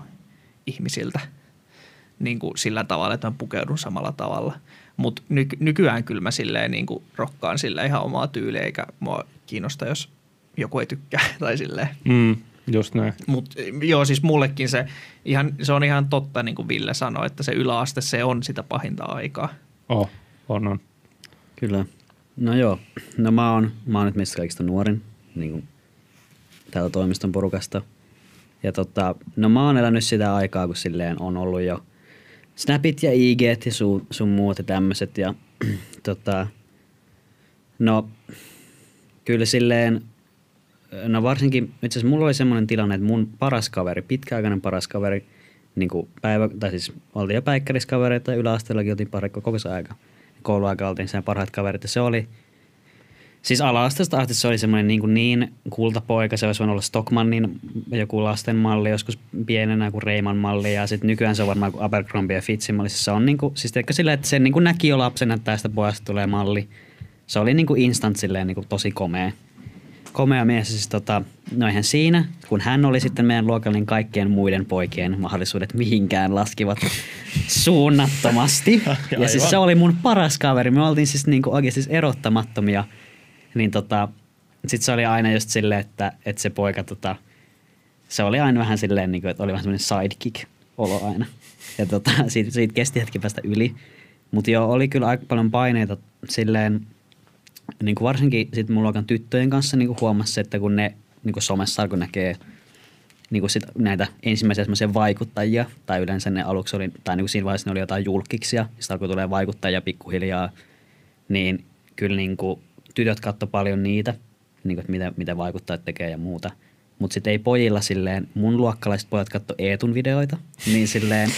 Speaker 3: ihmisiltä niin kuin sillä tavalla, että mä pukeudun samalla tavalla. Mutta nyky- nykyään kyllä mä silleen niin kuin rokkaan sillä ihan omaa tyyliä, eikä mua kiinnosta, jos joku ei tykkää [laughs] tai silleen.
Speaker 2: Mm, just näin.
Speaker 3: Mutta joo, siis mullekin se, ihan, se on ihan totta, niin kuin Ville sanoi, että se yläaste, se on sitä pahinta aikaa.
Speaker 2: Oh, on, on.
Speaker 4: Kyllä. No joo. No mä oon, mä oon nyt meistä kaikista nuorin niin kuin täältä toimiston porukasta. Ja tota, no mä oon elänyt sitä aikaa, kun silleen on ollut jo Snapit ja IG ja sun, sun muut ja tämmöiset. Ja [clears throat] tota, no kyllä silleen, no varsinkin, itse asiassa mulla oli semmoinen tilanne, että mun paras kaveri, pitkäaikainen paras kaveri, niin kuin päivä, tai siis oltiin jo päikkäriskavereita ja yläasteellakin oltiin pari koko se aika. Kouluaika oltiin sen parhaat kaverit ja se oli, siis ala-asteesta asti se oli semmoinen niin, kuin niin kultapoika, se olisi voinut olla Stockmannin joku lasten malli joskus pienenä kuin Reiman malli ja sitten nykyään se on varmaan kuin Abercrombie ja Fitchin malli. Se on niin kuin, siis tiedätkö sillä, että se niin kuin näki jo lapsena, että tästä pojasta tulee malli. Se oli niin kuin instant silleen niin kuin tosi komea komea mies. Siis tota, no eihän siinä, kun hän oli sitten meidän luokalla, niin kaikkien muiden poikien mahdollisuudet mihinkään laskivat [laughs] suunnattomasti. ja siis se oli mun paras kaveri. Me oltiin siis niinku oikeasti siis erottamattomia. Niin tota, sit se oli aina just silleen, että, että se poika tota, se oli aina vähän silleen, niin kuin, että oli vähän semmoinen sidekick-olo aina. Ja tota, [laughs] siitä, siitä kesti hetki päästä yli. Mutta joo, oli kyllä aika paljon paineita silleen, niin kuin varsinkin sit mun luokan tyttöjen kanssa niin kuin huomasi, että kun ne niin kuin somessa kun näkee niin kuin sit näitä ensimmäisiä semmoisia vaikuttajia, tai yleensä ne aluksi oli, tai niin kuin siinä vaiheessa ne oli jotain julkiksia, ja sitten alkoi tulee vaikuttajia pikkuhiljaa, niin kyllä niin kuin tytöt katto paljon niitä, niin kuin, että mitä, mitä vaikuttajat tekee ja muuta. Mutta sitten ei pojilla silleen, mun luokkalaiset pojat katto Eetun videoita, niin silleen,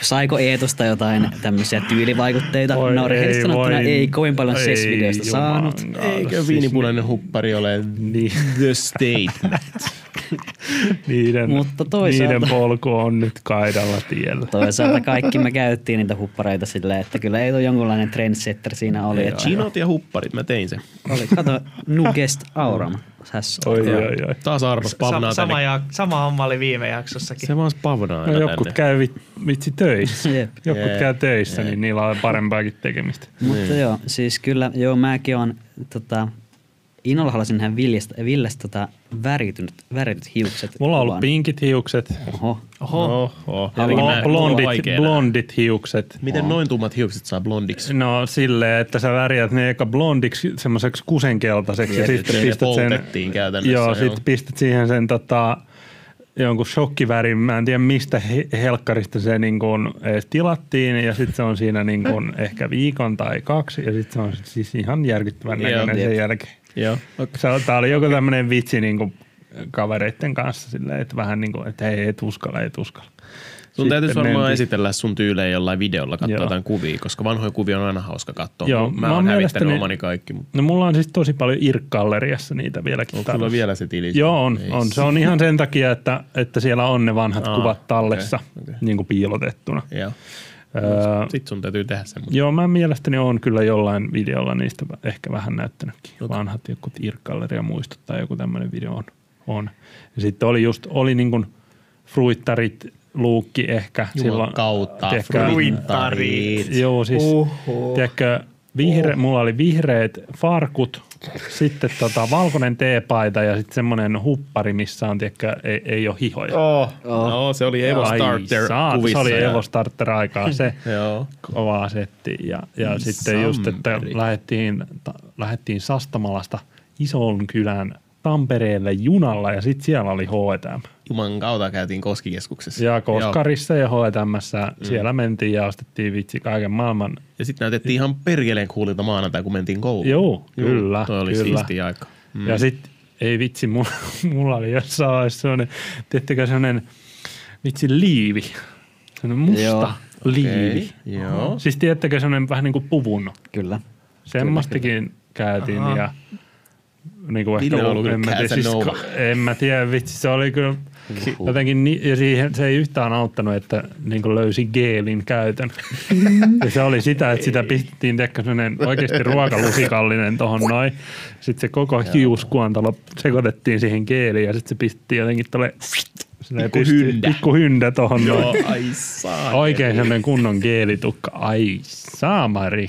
Speaker 4: saiko Eetusta jotain tämmöisiä tyylivaikutteita?
Speaker 2: Voi
Speaker 4: no rehellisesti
Speaker 2: ei,
Speaker 4: sanottuna
Speaker 2: voi-
Speaker 4: ei kovin paljon
Speaker 2: ei
Speaker 4: SES-videoista saanut.
Speaker 1: Eikö
Speaker 2: Siis
Speaker 1: viinipunainen huppari ole
Speaker 2: Niin.
Speaker 1: the statement? [laughs] [laughs]
Speaker 2: Niiden,
Speaker 4: Mutta toisaalta-
Speaker 2: niiden polku on nyt kaidalla tiellä.
Speaker 4: Toisaalta kaikki me käyttiin niitä huppareita silleen, että kyllä ei ole jonkunlainen trendsetter siinä oli. Että
Speaker 1: Chinot ja hupparit, mä tein sen.
Speaker 4: oli, kato, Nugest Auram.
Speaker 2: Oi,
Speaker 1: Joo.
Speaker 2: oi, oi.
Speaker 1: Taas arvas pavnaa
Speaker 3: Sa- sama,
Speaker 1: tänne.
Speaker 3: ja, sama homma oli viime jaksossakin.
Speaker 1: Se vaan pavnaa
Speaker 2: No, jotkut
Speaker 1: tänne.
Speaker 2: käy vi- vitsi töissä.
Speaker 4: Jep.
Speaker 2: Jotkut
Speaker 1: Jep.
Speaker 2: käy töissä,
Speaker 1: Jep.
Speaker 2: niin niillä on parempaakin tekemistä.
Speaker 4: Mutta joo, siis kyllä, joo, mäkin on tota, innolla haluaisin nähdä Villestä, Villestä tota, väritynyt, värityt hiukset.
Speaker 2: Mulla on ollut
Speaker 4: kuvan.
Speaker 2: pinkit hiukset,
Speaker 4: Oho.
Speaker 1: Oho. Oho.
Speaker 4: Ja
Speaker 1: nää-
Speaker 2: blondit, blondit hiukset.
Speaker 1: Miten noin tummat hiukset saa blondiksi?
Speaker 2: No silleen, että sä värjät ne eka blondiksi semmoiseksi kusenkeltaiseksi ja
Speaker 1: Jep,
Speaker 2: sitten pistät sen,
Speaker 1: käytännössä,
Speaker 2: joo,
Speaker 1: joo.
Speaker 2: sitten pistät siihen sen tota, jonkun shokkivärin, mä en tiedä mistä he- helkkarista se niin edes tilattiin ja sitten se on siinä niin kuin [laughs] ehkä viikon tai kaksi ja sitten se on siis ihan järkyttävän näköinen sen jälkeen.
Speaker 1: Joo.
Speaker 2: Se, tää oli joku tämmöinen vitsi niin kuin kavereiden kanssa silleen, että vähän niin kuin, että hei, et uskalla, et uskalla.
Speaker 1: Sun täytyisi
Speaker 2: Sitten
Speaker 1: varmaan
Speaker 2: mentiin-
Speaker 1: esitellä sun tyylejä jollain videolla, katsoa
Speaker 2: Joo.
Speaker 1: jotain kuvia, koska vanhoja kuvia on aina hauska katsoa.
Speaker 2: Joo,
Speaker 1: mä,
Speaker 2: mä
Speaker 1: oon hävittänyt omani kaikki, mutta
Speaker 2: No mulla on siis tosi paljon IRC-galleriassa niitä vieläkin.
Speaker 1: onko sulla vielä se tili?
Speaker 2: Joo, on,
Speaker 1: Ei
Speaker 2: on. Se on ihan sen takia, että, että siellä on ne vanhat
Speaker 1: Aa,
Speaker 2: kuvat tallessa
Speaker 1: okei, okei.
Speaker 2: niin kuin piilotettuna.
Speaker 1: Joo.
Speaker 2: Öö,
Speaker 1: Sitten sun täytyy tehdä semmoinen.
Speaker 2: joo, mä mielestäni on kyllä jollain videolla niistä ehkä vähän näyttänytkin.
Speaker 1: Okei.
Speaker 2: Vanhat joku IRC-galleria muistot tai joku tämmöinen video on. on. Ja sitten oli just, oli niin kuin fruittarit, luukki ehkä
Speaker 1: Juman
Speaker 2: silloin.
Speaker 1: kautta.
Speaker 2: tiedätkö,
Speaker 1: Fruittarit.
Speaker 2: Joo, siis
Speaker 3: Oho.
Speaker 2: tiedätkö, vihre, mulla oli vihreät farkut, sitten tota, valkoinen teepaita ja sitten semmoinen huppari, missä on, tiedätkö, ei, ei ole hihoja.
Speaker 1: Oh. No, se oli Evo
Speaker 2: Ai
Speaker 1: Starter
Speaker 2: saat,
Speaker 1: kuvissa.
Speaker 2: Se oli
Speaker 1: ja-
Speaker 2: Evo Starter aikaa se [laughs]
Speaker 1: Joo.
Speaker 2: kovaa setti. Ja, ja sitten just, että lähdettiin, ta, lähdettiin Sastamalasta Ison kylän Tampereelle junalla ja sitten siellä oli H&M.
Speaker 1: Juman kautta käytiin Koskikeskuksessa.
Speaker 2: Ja Koskarissa ja H&Mssä mm. siellä mentiin ja ostettiin vitsi kaiken maailman.
Speaker 1: Ja sitten näytettiin ihan perkeleen kuulilta maanantai, kun mentiin kouluun.
Speaker 2: Joo, kyllä,
Speaker 1: Toi oli
Speaker 2: kyllä.
Speaker 1: siistiä aika.
Speaker 2: Mm. Ja sitten, ei vitsi, mulla, [laughs] mulla oli jossain vaiheessa sellainen, tiedättekö sellainen vitsi liivi. Sellainen musta
Speaker 4: Joo.
Speaker 2: Joo. liivi.
Speaker 1: Okei, joo.
Speaker 2: Siis tiedättekö sellainen vähän niin kuin puvun.
Speaker 4: Kyllä.
Speaker 2: Semmoistakin käytiin
Speaker 3: Aha.
Speaker 2: ja niin kuin
Speaker 1: Ville
Speaker 2: ehkä,
Speaker 1: on ollut kyllä
Speaker 2: en, mä tiedä, siis, en mä tiedä, vitsi, se oli kyllä jotenkin, ni- ja siihen se ei yhtään auttanut, että niin löysi geelin käytön. ja se oli sitä, että sitä pistettiin sellainen oikeasti ruokalusikallinen tohon noin. Sitten se koko hiuskuontalo sekoitettiin siihen geeliin ja sitten se pistettiin jotenkin tolle
Speaker 1: Pikku hyndä.
Speaker 2: Pikku hyndä tohon
Speaker 1: Joo,
Speaker 2: noin.
Speaker 1: ai saa.
Speaker 2: Oikein sellainen kunnon geelitukka. Ai saamari.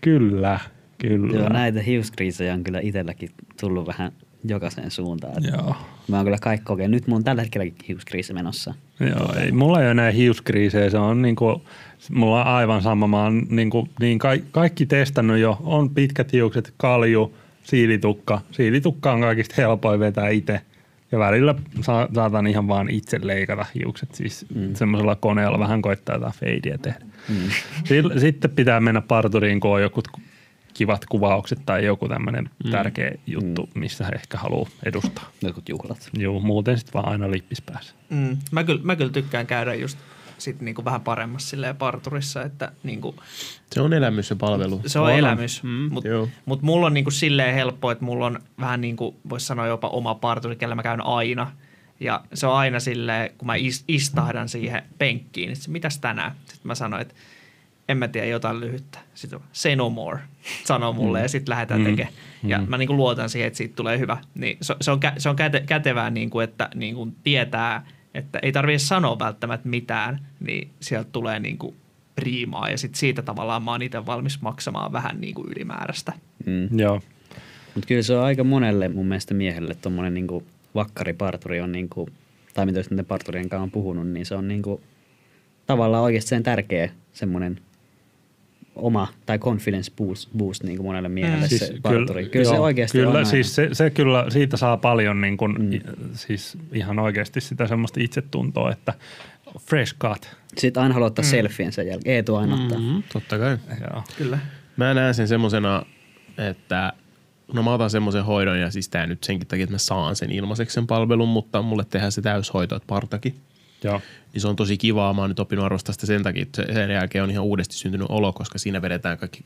Speaker 2: Kyllä, kyllä.
Speaker 4: Joo, näitä hiuskriisejä on kyllä itselläkin tullut vähän jokaiseen suuntaan.
Speaker 2: Joo.
Speaker 4: Mä oon kyllä kaikki kokenut. Nyt mulla on tällä hetkelläkin hiuskriisi menossa.
Speaker 2: Joo, ei, mulla ei ole enää hiuskriisejä, se on niinku, mulla on aivan sama, mä oon niinku, niin ka- kaikki testannut jo, on pitkät hiukset, kalju, siilitukka. Siilitukka on kaikista helpoin vetää itse. Ja välillä sa- saatan ihan vaan itse leikata hiukset, siis mm. semmoisella koneella vähän koittaa jotain feidiä tehdä. Mm. Sitten pitää mennä parturiin, kun on jokut kivat kuvaukset tai joku tämmöinen mm. tärkeä juttu, missä ehkä haluaa edustaa.
Speaker 4: Jotkut juhlat.
Speaker 2: Joo, muuten sitten vaan aina lippis päässä.
Speaker 3: Mm. Mä, kyllä, mä kyllä tykkään käydä just sit niinku vähän paremmassa silleen parturissa, että niinku,
Speaker 1: Se on elämys ja palvelu.
Speaker 3: se on,
Speaker 2: on.
Speaker 3: elämys.
Speaker 1: Mm,
Speaker 3: Mutta mut mulla on niinku silleen helppo, että mulla on vähän niin kuin voisi sanoa jopa oma parturi, kellä mä käyn aina. Ja se on aina silleen, kun mä is- istahdan siihen penkkiin, että mitäs tänään? Sitten mä sanoin, että en mä tiedä, jotain lyhyttä. Sitten say no more, sanoo mulle mm. ja sitten lähdetään
Speaker 2: Mm.
Speaker 3: mm. tekemään. Ja mä niinku luotan siihen, että siitä tulee hyvä. Niin se, se on, kä- se on käte- kätevää, niinku, että niinku tietää, että ei tarvitse sanoa välttämättä mitään, niin sieltä tulee niinku priimaa. Ja sitten siitä tavallaan mä oon itse valmis maksamaan vähän niinku ylimääräistä.
Speaker 4: Mm.
Speaker 2: Joo.
Speaker 4: Mutta kyllä se on aika monelle mun mielestä miehelle tuommoinen niinku vakkariparturi on niinku, tai mitä niiden parturien kanssa on puhunut, niin se on niinku tavallaan oikeasti sen tärkeä semmoinen oma tai confidence boost, boost niin kuin monelle miehelle mm. se parturi. Kyllä, kyllä se
Speaker 2: joo,
Speaker 4: oikeasti
Speaker 2: kyllä,
Speaker 4: on aina.
Speaker 2: siis se, se, kyllä, siitä saa paljon niin kuin, mm. siis ihan oikeasti sitä semmoista itsetuntoa, että fresh cut.
Speaker 4: Sitten aina haluaa ottaa mm. selfien sen jälkeen. Eetu aina ottaa.
Speaker 1: Mm-hmm, totta kai.
Speaker 2: Joo.
Speaker 3: Kyllä.
Speaker 1: Mä näen sen semmosena, että no mä otan semmoisen hoidon ja siis tää nyt senkin takia, että mä saan sen ilmaiseksi sen palvelun, mutta mulle tehdään se täyshoito, että partakin.
Speaker 2: Joo.
Speaker 1: Niin se on tosi kivaa. Mä oon nyt oppinut arvostaa sitä sen takia, että sen jälkeen on ihan uudesti syntynyt olo, koska siinä vedetään kaikki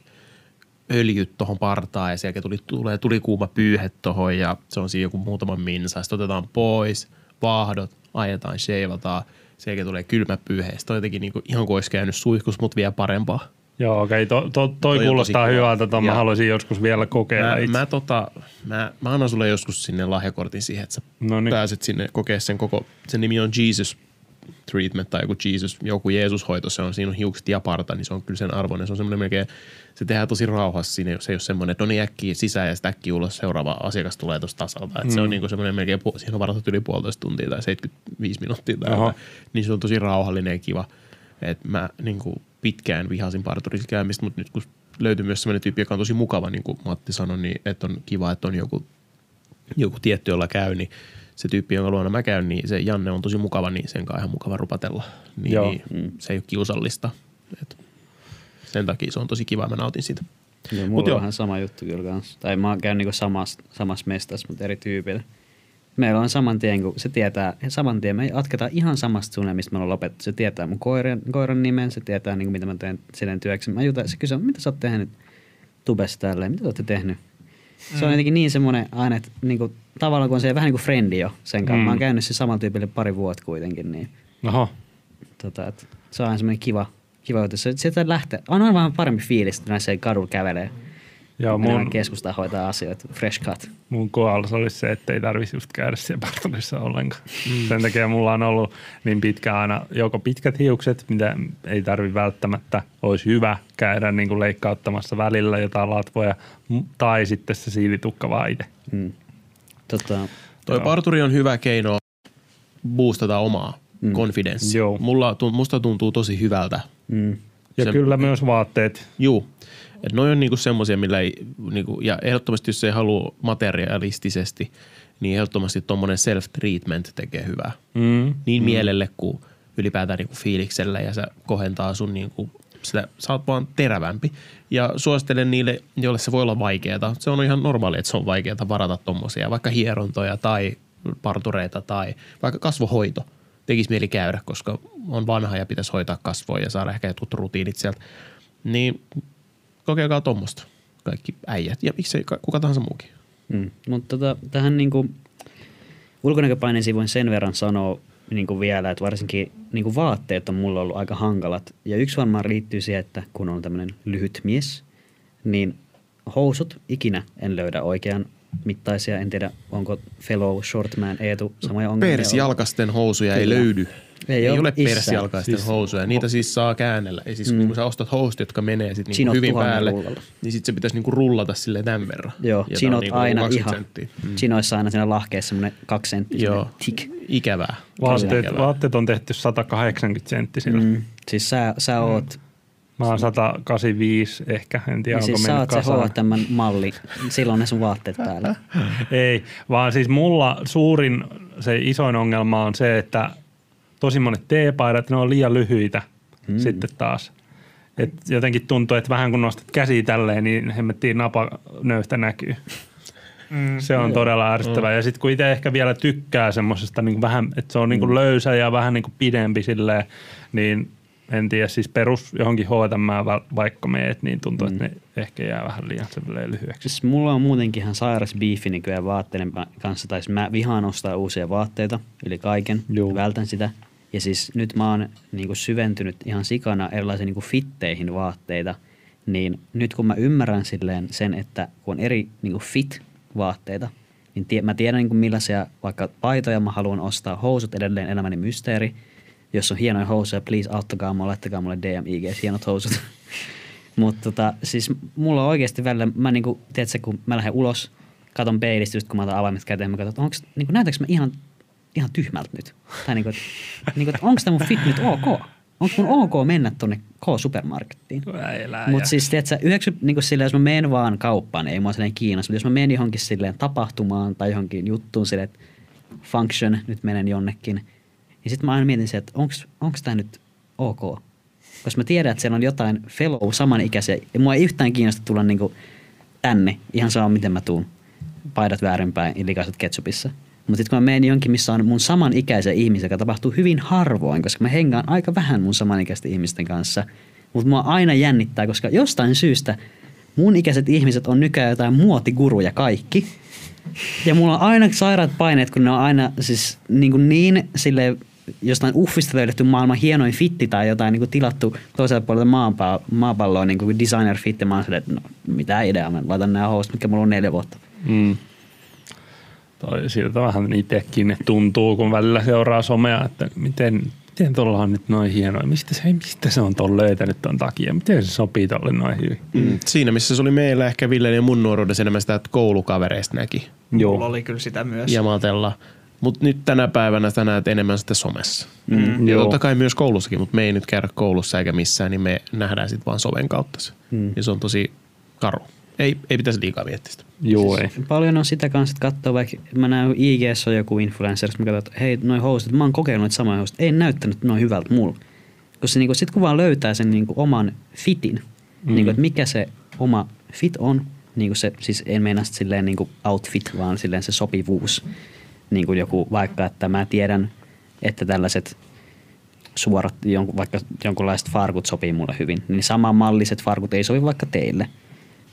Speaker 1: öljyt tuohon partaan ja sen jälkeen tuli, tulee tuli kuuma pyyhe tuohon ja se on siinä joku muutama minsa. Sitten otetaan pois, vaahdot, ajetaan, sheivataan. Sen jälkeen tulee kylmä pyyhe. Sitten on jotenkin niin kuin, ihan kuin olisi käynyt suihkus, mutta vielä parempaa.
Speaker 2: Joo, okei. To, to, toi,
Speaker 1: Toi
Speaker 2: kuulostaa hyvältä, että mä haluaisin joskus vielä kokeilla
Speaker 1: Mä,
Speaker 2: itse.
Speaker 1: mä, tota, mä, mä annan sulle joskus sinne lahjakortin siihen, että sä
Speaker 2: No niin.
Speaker 1: pääset sinne kokea sen koko, sen nimi on Jesus treatment tai joku Jesus, joku Jeesushoito, se on siinä on hiukset ja parta, niin se on kyllä sen arvoinen. Se on semmoinen melkein, se tehdään tosi rauhassa siinä, se ei ole semmoinen, että no niin äkkiä sisään ja sitten äkkiä ulos seuraava asiakas tulee tuosta tasalta. Mm. Se on niin semmoinen melkein, siihen on varattu yli puolitoista tuntia tai 75 minuuttia tai jotain. niin se on tosi rauhallinen ja kiva. Et mä niin kuin pitkään vihasin parturissa käymistä, mutta nyt kun löytyi myös semmoinen tyyppi, joka on tosi mukava, niin kuin Matti sanoi, niin että on kiva, että on joku joku tietty, jolla käy, niin se tyyppi, jonka luona mä käyn, niin se Janne on tosi mukava, niin sen kanssa ihan mukava rupatella. Niin,
Speaker 2: Joo.
Speaker 1: niin se ei ole kiusallista. Et sen takia se on tosi kiva, mä nautin siitä.
Speaker 4: Joo,
Speaker 1: Mut
Speaker 4: mulla
Speaker 1: joo.
Speaker 4: on vähän sama juttu kyllä kanssa. Tai mä käynyt niinku samassa, samassa mestassa, mutta eri tyypillä. Meillä on saman tien, kun se tietää, saman tien me jatketaan ihan samasta suunnasta, mistä me ollaan lopetettu. Se tietää mun koiran, koiran nimen, se tietää, niin kuin, mitä mä teen sen työksi. Mä jutan, se kysyy, mitä sä oot tehnyt tubessa tälleen, mitä te olette tehnyt? Se on jotenkin niin semmoinen aina, että niin kuin, tavallaan kun on se vähän niin kuin frendi jo sen kanssa.
Speaker 2: Mm.
Speaker 4: Mm. Mä oon käynyt se saman tyypille pari vuotta kuitenkin, niin
Speaker 2: Oho.
Speaker 4: tota, et, se on aina semmoinen kiva, kiva juttu. Se, sieltä lähtee, on aina vähän parempi fiilis, että näissä kadulla kävelee.
Speaker 2: Joo,
Speaker 4: Mun... keskustaan hoitaa asioita, fresh cut.
Speaker 2: mun kohdalla olisi se, että ei tarvitsisi just käydä siellä parturissa ollenkaan. Mm. Sen takia mulla on ollut niin pitkä aina joko pitkät hiukset, mitä ei tarvi välttämättä, olisi hyvä käydä niin kuin leikkauttamassa välillä jotain latvoja, tai sitten se siivitukka vaan itse.
Speaker 4: Mm. Tota,
Speaker 1: Toi
Speaker 2: Joo.
Speaker 1: parturi on hyvä keino boostata omaa mm. konfidenssia.
Speaker 2: Joo.
Speaker 1: Mulla, musta tuntuu tosi hyvältä.
Speaker 4: mm.
Speaker 2: Ja
Speaker 1: Se-
Speaker 2: kyllä myös vaatteet.
Speaker 1: Juu. Et noi on niinku semmoisia, millä ei, niinku, ja ehdottomasti jos ei halua materialistisesti, niin ehdottomasti tuommoinen self-treatment tekee hyvää.
Speaker 2: Mm.
Speaker 1: Niin mm. mielelle kuin ylipäätään niinku fiiliksellä ja se kohentaa sun niinku, sitä, sä oot vaan terävämpi. Ja suosittelen niille, joille se voi olla vaikeaa. Se on ihan normaali, että se on vaikeaa varata tommosia, vaikka hierontoja tai partureita tai vaikka kasvohoito. Tekisi mieli käydä, koska on vanha ja pitäisi hoitaa kasvoja ja saada ehkä jotkut rutiinit sieltä. Niin kokeilkaa tuommoista kaikki äijät ja miksei ka- kuka tahansa muukin.
Speaker 4: Mm. Mutta tota, tähän niinku, ulkonäköpaineisiin voin sen verran sanoa niinku vielä, että varsinkin niinku vaatteet on mulla ollut aika hankalat. Ja yksi varmaan liittyy siihen, että kun on tämmöinen lyhyt mies, niin housut ikinä en löydä oikean mittaisia. En tiedä, onko fellow shortman Eetu samoja ongelmia.
Speaker 1: Persjalkasten housuja ei
Speaker 4: Kyllä.
Speaker 1: löydy.
Speaker 4: Ei
Speaker 1: Ei, ei ole
Speaker 4: missään.
Speaker 1: persjalkaisten
Speaker 2: Siis-
Speaker 1: housuja. Niitä siis saa käännellä. Ja siis mm. kun sä ostat housut, jotka menee sit niinku
Speaker 4: Chinot
Speaker 1: hyvin päälle,
Speaker 4: rullalla.
Speaker 1: niin sit se pitäisi niinku rullata silleen tämän verran.
Speaker 4: Joo,
Speaker 1: Ja on
Speaker 4: chinot
Speaker 1: niinku
Speaker 4: aina
Speaker 1: 20
Speaker 4: ihan.
Speaker 1: senttiä.
Speaker 4: Mm. Chinoissa aina siinä lahkeessa semmoinen kaksi senttiä.
Speaker 1: Joo,
Speaker 4: Tik.
Speaker 1: ikävää.
Speaker 2: Vaatteet,
Speaker 1: ikävää.
Speaker 2: vaatteet on tehty 180 senttisillä. Mm.
Speaker 4: Mm. Siis sä, sä oot
Speaker 2: Mä oon 185 ehkä, en tiedä
Speaker 4: Ja
Speaker 2: onko
Speaker 4: siis sä
Speaker 2: mennyt
Speaker 4: oot se
Speaker 2: kasaan.
Speaker 4: H&M malli, silloin ne sun vaatteet päällä. [laughs]
Speaker 2: Ei, vaan siis mulla suurin, se isoin ongelma on se, että tosi monet teepaidat, ne on liian lyhyitä mm. sitten taas. Et jotenkin tuntuu, että vähän kun nostat käsiä tälleen, niin hemmettiin napanöyhtä näkyy.
Speaker 3: Mm.
Speaker 2: Se on todella ärsyttävää. Ja sitten kun itse ehkä vielä tykkää semmoisesta niin vähän, että se on niin kuin löysä ja vähän niin kuin pidempi silleen, niin en tiedä, siis perus johonkin H&M va- vaikka meet, niin tuntuu, että ne ehkä jää vähän liian lyhyeksi.
Speaker 4: Siis mulla on muutenkin ihan sairas biifi nykyään vaatteiden kanssa, tai siis mä vihaan ostaa uusia vaatteita yli kaiken,
Speaker 2: Juu.
Speaker 4: vältän sitä. Ja siis nyt mä oon niinku syventynyt ihan sikana erilaisiin niinku fitteihin vaatteita, niin nyt kun mä ymmärrän silleen sen, että kun on eri niinku fit-vaatteita, niin tie, mä tiedän niinku millaisia vaikka paitoja mä haluan ostaa, housut edelleen elämäni mysteeri. Jos on hienoja housuja, please auttakaa mua, laittakaa mulle DM IG, hienot housut. [laughs] Mutta tota, siis mulla on oikeasti välillä, mä niinku, tiedätkö, kun mä lähden ulos katon peilistä, just kun mä otan avaimet käteen, mä katson, että onks, niin kuin, näytäks mä ihan, ihan tyhmältä nyt? Tai niin kuin, niin kuin, että onko tämä mun fit nyt ok? Onko mun ok mennä tuonne K-supermarkettiin? Mutta siis tiedätkö, 90, niin silleen, jos mä menen vaan kauppaan, niin ei mua silleen kiinnosta. Mutta jos mä menen johonkin silleen tapahtumaan tai johonkin juttuun silleen, että function, nyt menen jonnekin, niin sitten mä aina mietin se, että onko tämä nyt ok? Koska mä tiedän, että siellä on jotain fellow samanikäisiä. Ja mua ei yhtään kiinnosta tulla niinku tänne, ihan sama miten mä tuun. Paidat väärinpäin ja likaiset ketsupissa. Mutta sitten kun mä menen jonkin, missä on mun samanikäisiä ihmisiä, joka tapahtuu hyvin harvoin, koska mä hengaan aika vähän mun samanikäisten ihmisten kanssa. Mutta mua aina jännittää, koska jostain syystä mun ikäiset ihmiset on nykyään jotain muotiguruja kaikki. Ja mulla on aina sairaat paineet, kun ne on aina siis niin, kuin niin sille jostain uffista löydetty maailman hienoin fitti tai jotain niin kuin tilattu toisella puolella maapalloa, maapalloa niin kuin designer fitti. Mä oon että no, mitä ideaa, mä laitan nämä housut, mitkä mulla on neljä vuotta.
Speaker 2: Mm. Toi siltä vähän itsekin tuntuu, kun välillä seuraa somea, että miten, miten tuolla on nyt noin hienoa. Mistä se, mistä se on tuon löytänyt ton takia? Miten se sopii tuolle noin hyvin?
Speaker 1: Mm. Siinä missä se oli meillä ehkä Ville ja mun nuoruudessa enemmän sitä, että koulukavereista näki
Speaker 3: Joo. Mulla oli kyllä sitä myös.
Speaker 1: jamatella. Mutta nyt tänä päivänä sä näet enemmän sitten somessa.
Speaker 2: Mm,
Speaker 1: Ja
Speaker 2: joo.
Speaker 1: totta kai myös koulussakin, mutta me ei nyt käydä koulussa eikä missään, niin me nähdään sitten vaan soven kautta se.
Speaker 4: Mm.
Speaker 1: Ja se on tosi karu. Ei, ei pitäisi liikaa miettiä sitä.
Speaker 2: Joo, ei.
Speaker 4: Paljon on sitä kanssa, että katsoo vaikka, mä näen IGS on joku influencer, mä katson, että hei, noin housut, mä oon kokeillut noita samoja housut, ei näyttänyt noin hyvältä mulla. Koska niinku, sit kun vaan löytää sen niinku, oman fitin, mm. niinku, että mikä se oma fit on, niinku se, siis en meinaa silleen niinku outfit, vaan silleen se sopivuus. Niin kuin joku vaikka, että mä tiedän, että tällaiset suorat, jonkun, vaikka jonkunlaiset farkut sopii mulle hyvin, niin samanmalliset farkut ei sovi vaikka teille.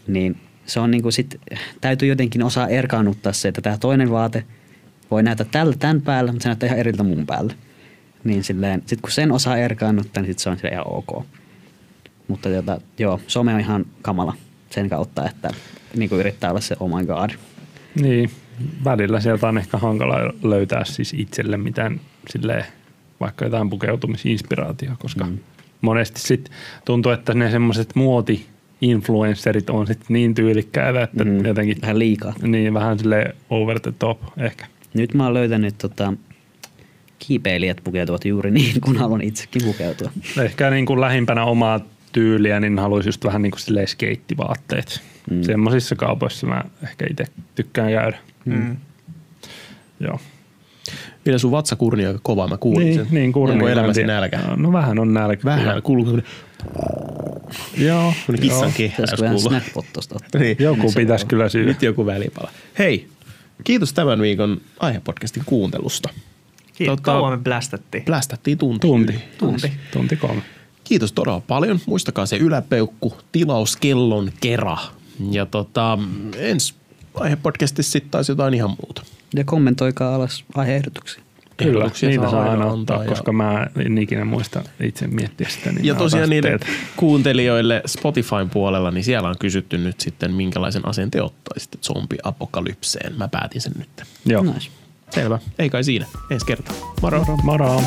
Speaker 4: Niin se on niinku sit, täytyy jotenkin osaa erkaannuttaa se, että tämä toinen vaate voi näyttää tällä tämän päällä, mutta se näyttää ihan eriltä mun päällä. Niin silleen, sit kun sen osaa erkaannuttaa, niin sit se on ihan ok. Mutta jota, joo, some on ihan kamala sen kautta, että niinku yrittää olla se oh my god.
Speaker 2: Niin, välillä sieltä on ehkä hankala löytää siis itselle mitään silleen, vaikka jotain pukeutumisinspiraatiota, koska mm. monesti sit tuntuu, että ne semmoiset muoti influencerit on sit niin tyylikkäitä, että mm. jotenkin
Speaker 4: Vähän liikaa.
Speaker 2: niin vähän sille over the top ehkä.
Speaker 4: Nyt mä oon löytänyt tota, kiipeilijät pukeutuvat juuri niin, kun haluan itsekin pukeutua.
Speaker 2: Ehkä niin kuin lähimpänä omaa tyyliä, niin haluaisin just vähän niin kuin silleen skeittivaatteet.
Speaker 4: Mm.
Speaker 2: Mm. Semmoisissa kaupoissa mä ehkä itse tykkään käydä.
Speaker 3: Mm.
Speaker 2: Joo.
Speaker 1: Vielä sun vatsakurni on aika kova, mä kuulin
Speaker 2: Niin,
Speaker 1: sen.
Speaker 2: niin kurni.
Speaker 1: Onko elämäsi
Speaker 2: tiedä.
Speaker 1: nälkä?
Speaker 2: No vähän on nälkä.
Speaker 1: Vähän, kuuluu
Speaker 2: Joo.
Speaker 1: kissan
Speaker 2: joo.
Speaker 1: kehä, jos
Speaker 4: vähän snackpot tosta?
Speaker 1: Niin.
Speaker 2: Joku pitäisi kyllä syödä.
Speaker 1: Nyt joku välipala. Hei, kiitos tämän viikon aihepodcastin kuuntelusta.
Speaker 3: Kiitos.
Speaker 1: Tota-
Speaker 3: Kauan me blästättiin.
Speaker 1: Plästättiin tunti.
Speaker 2: Tunti.
Speaker 3: Tunti.
Speaker 2: Tunti kolme.
Speaker 1: Kiitos todella paljon. Muistakaa se yläpeukku, tilauskellon kera. Ja tota, ensi aihepodcastissa sitten taas jotain ihan muuta.
Speaker 4: Ja kommentoikaa alas aiheehdotuksia.
Speaker 2: Kyllä,
Speaker 1: Ehdotuksia
Speaker 2: niitä saa aina
Speaker 1: antaa
Speaker 2: ottaa,
Speaker 1: ja-
Speaker 2: koska mä en ikinä muista itse miettiä sitä. Niin
Speaker 1: Ja tosiaan
Speaker 2: teiltä.
Speaker 1: kuuntelijoille Spotifyn puolella, niin siellä on kysytty nyt sitten, minkälaisen aseen te ottaisitte zombiapokalypseen. Mä päätin sen nyt.
Speaker 2: Joo.
Speaker 4: Nice.
Speaker 1: Selvä. Ei kai siinä. Ensi kertaa. Moro.
Speaker 2: Moro. Moro.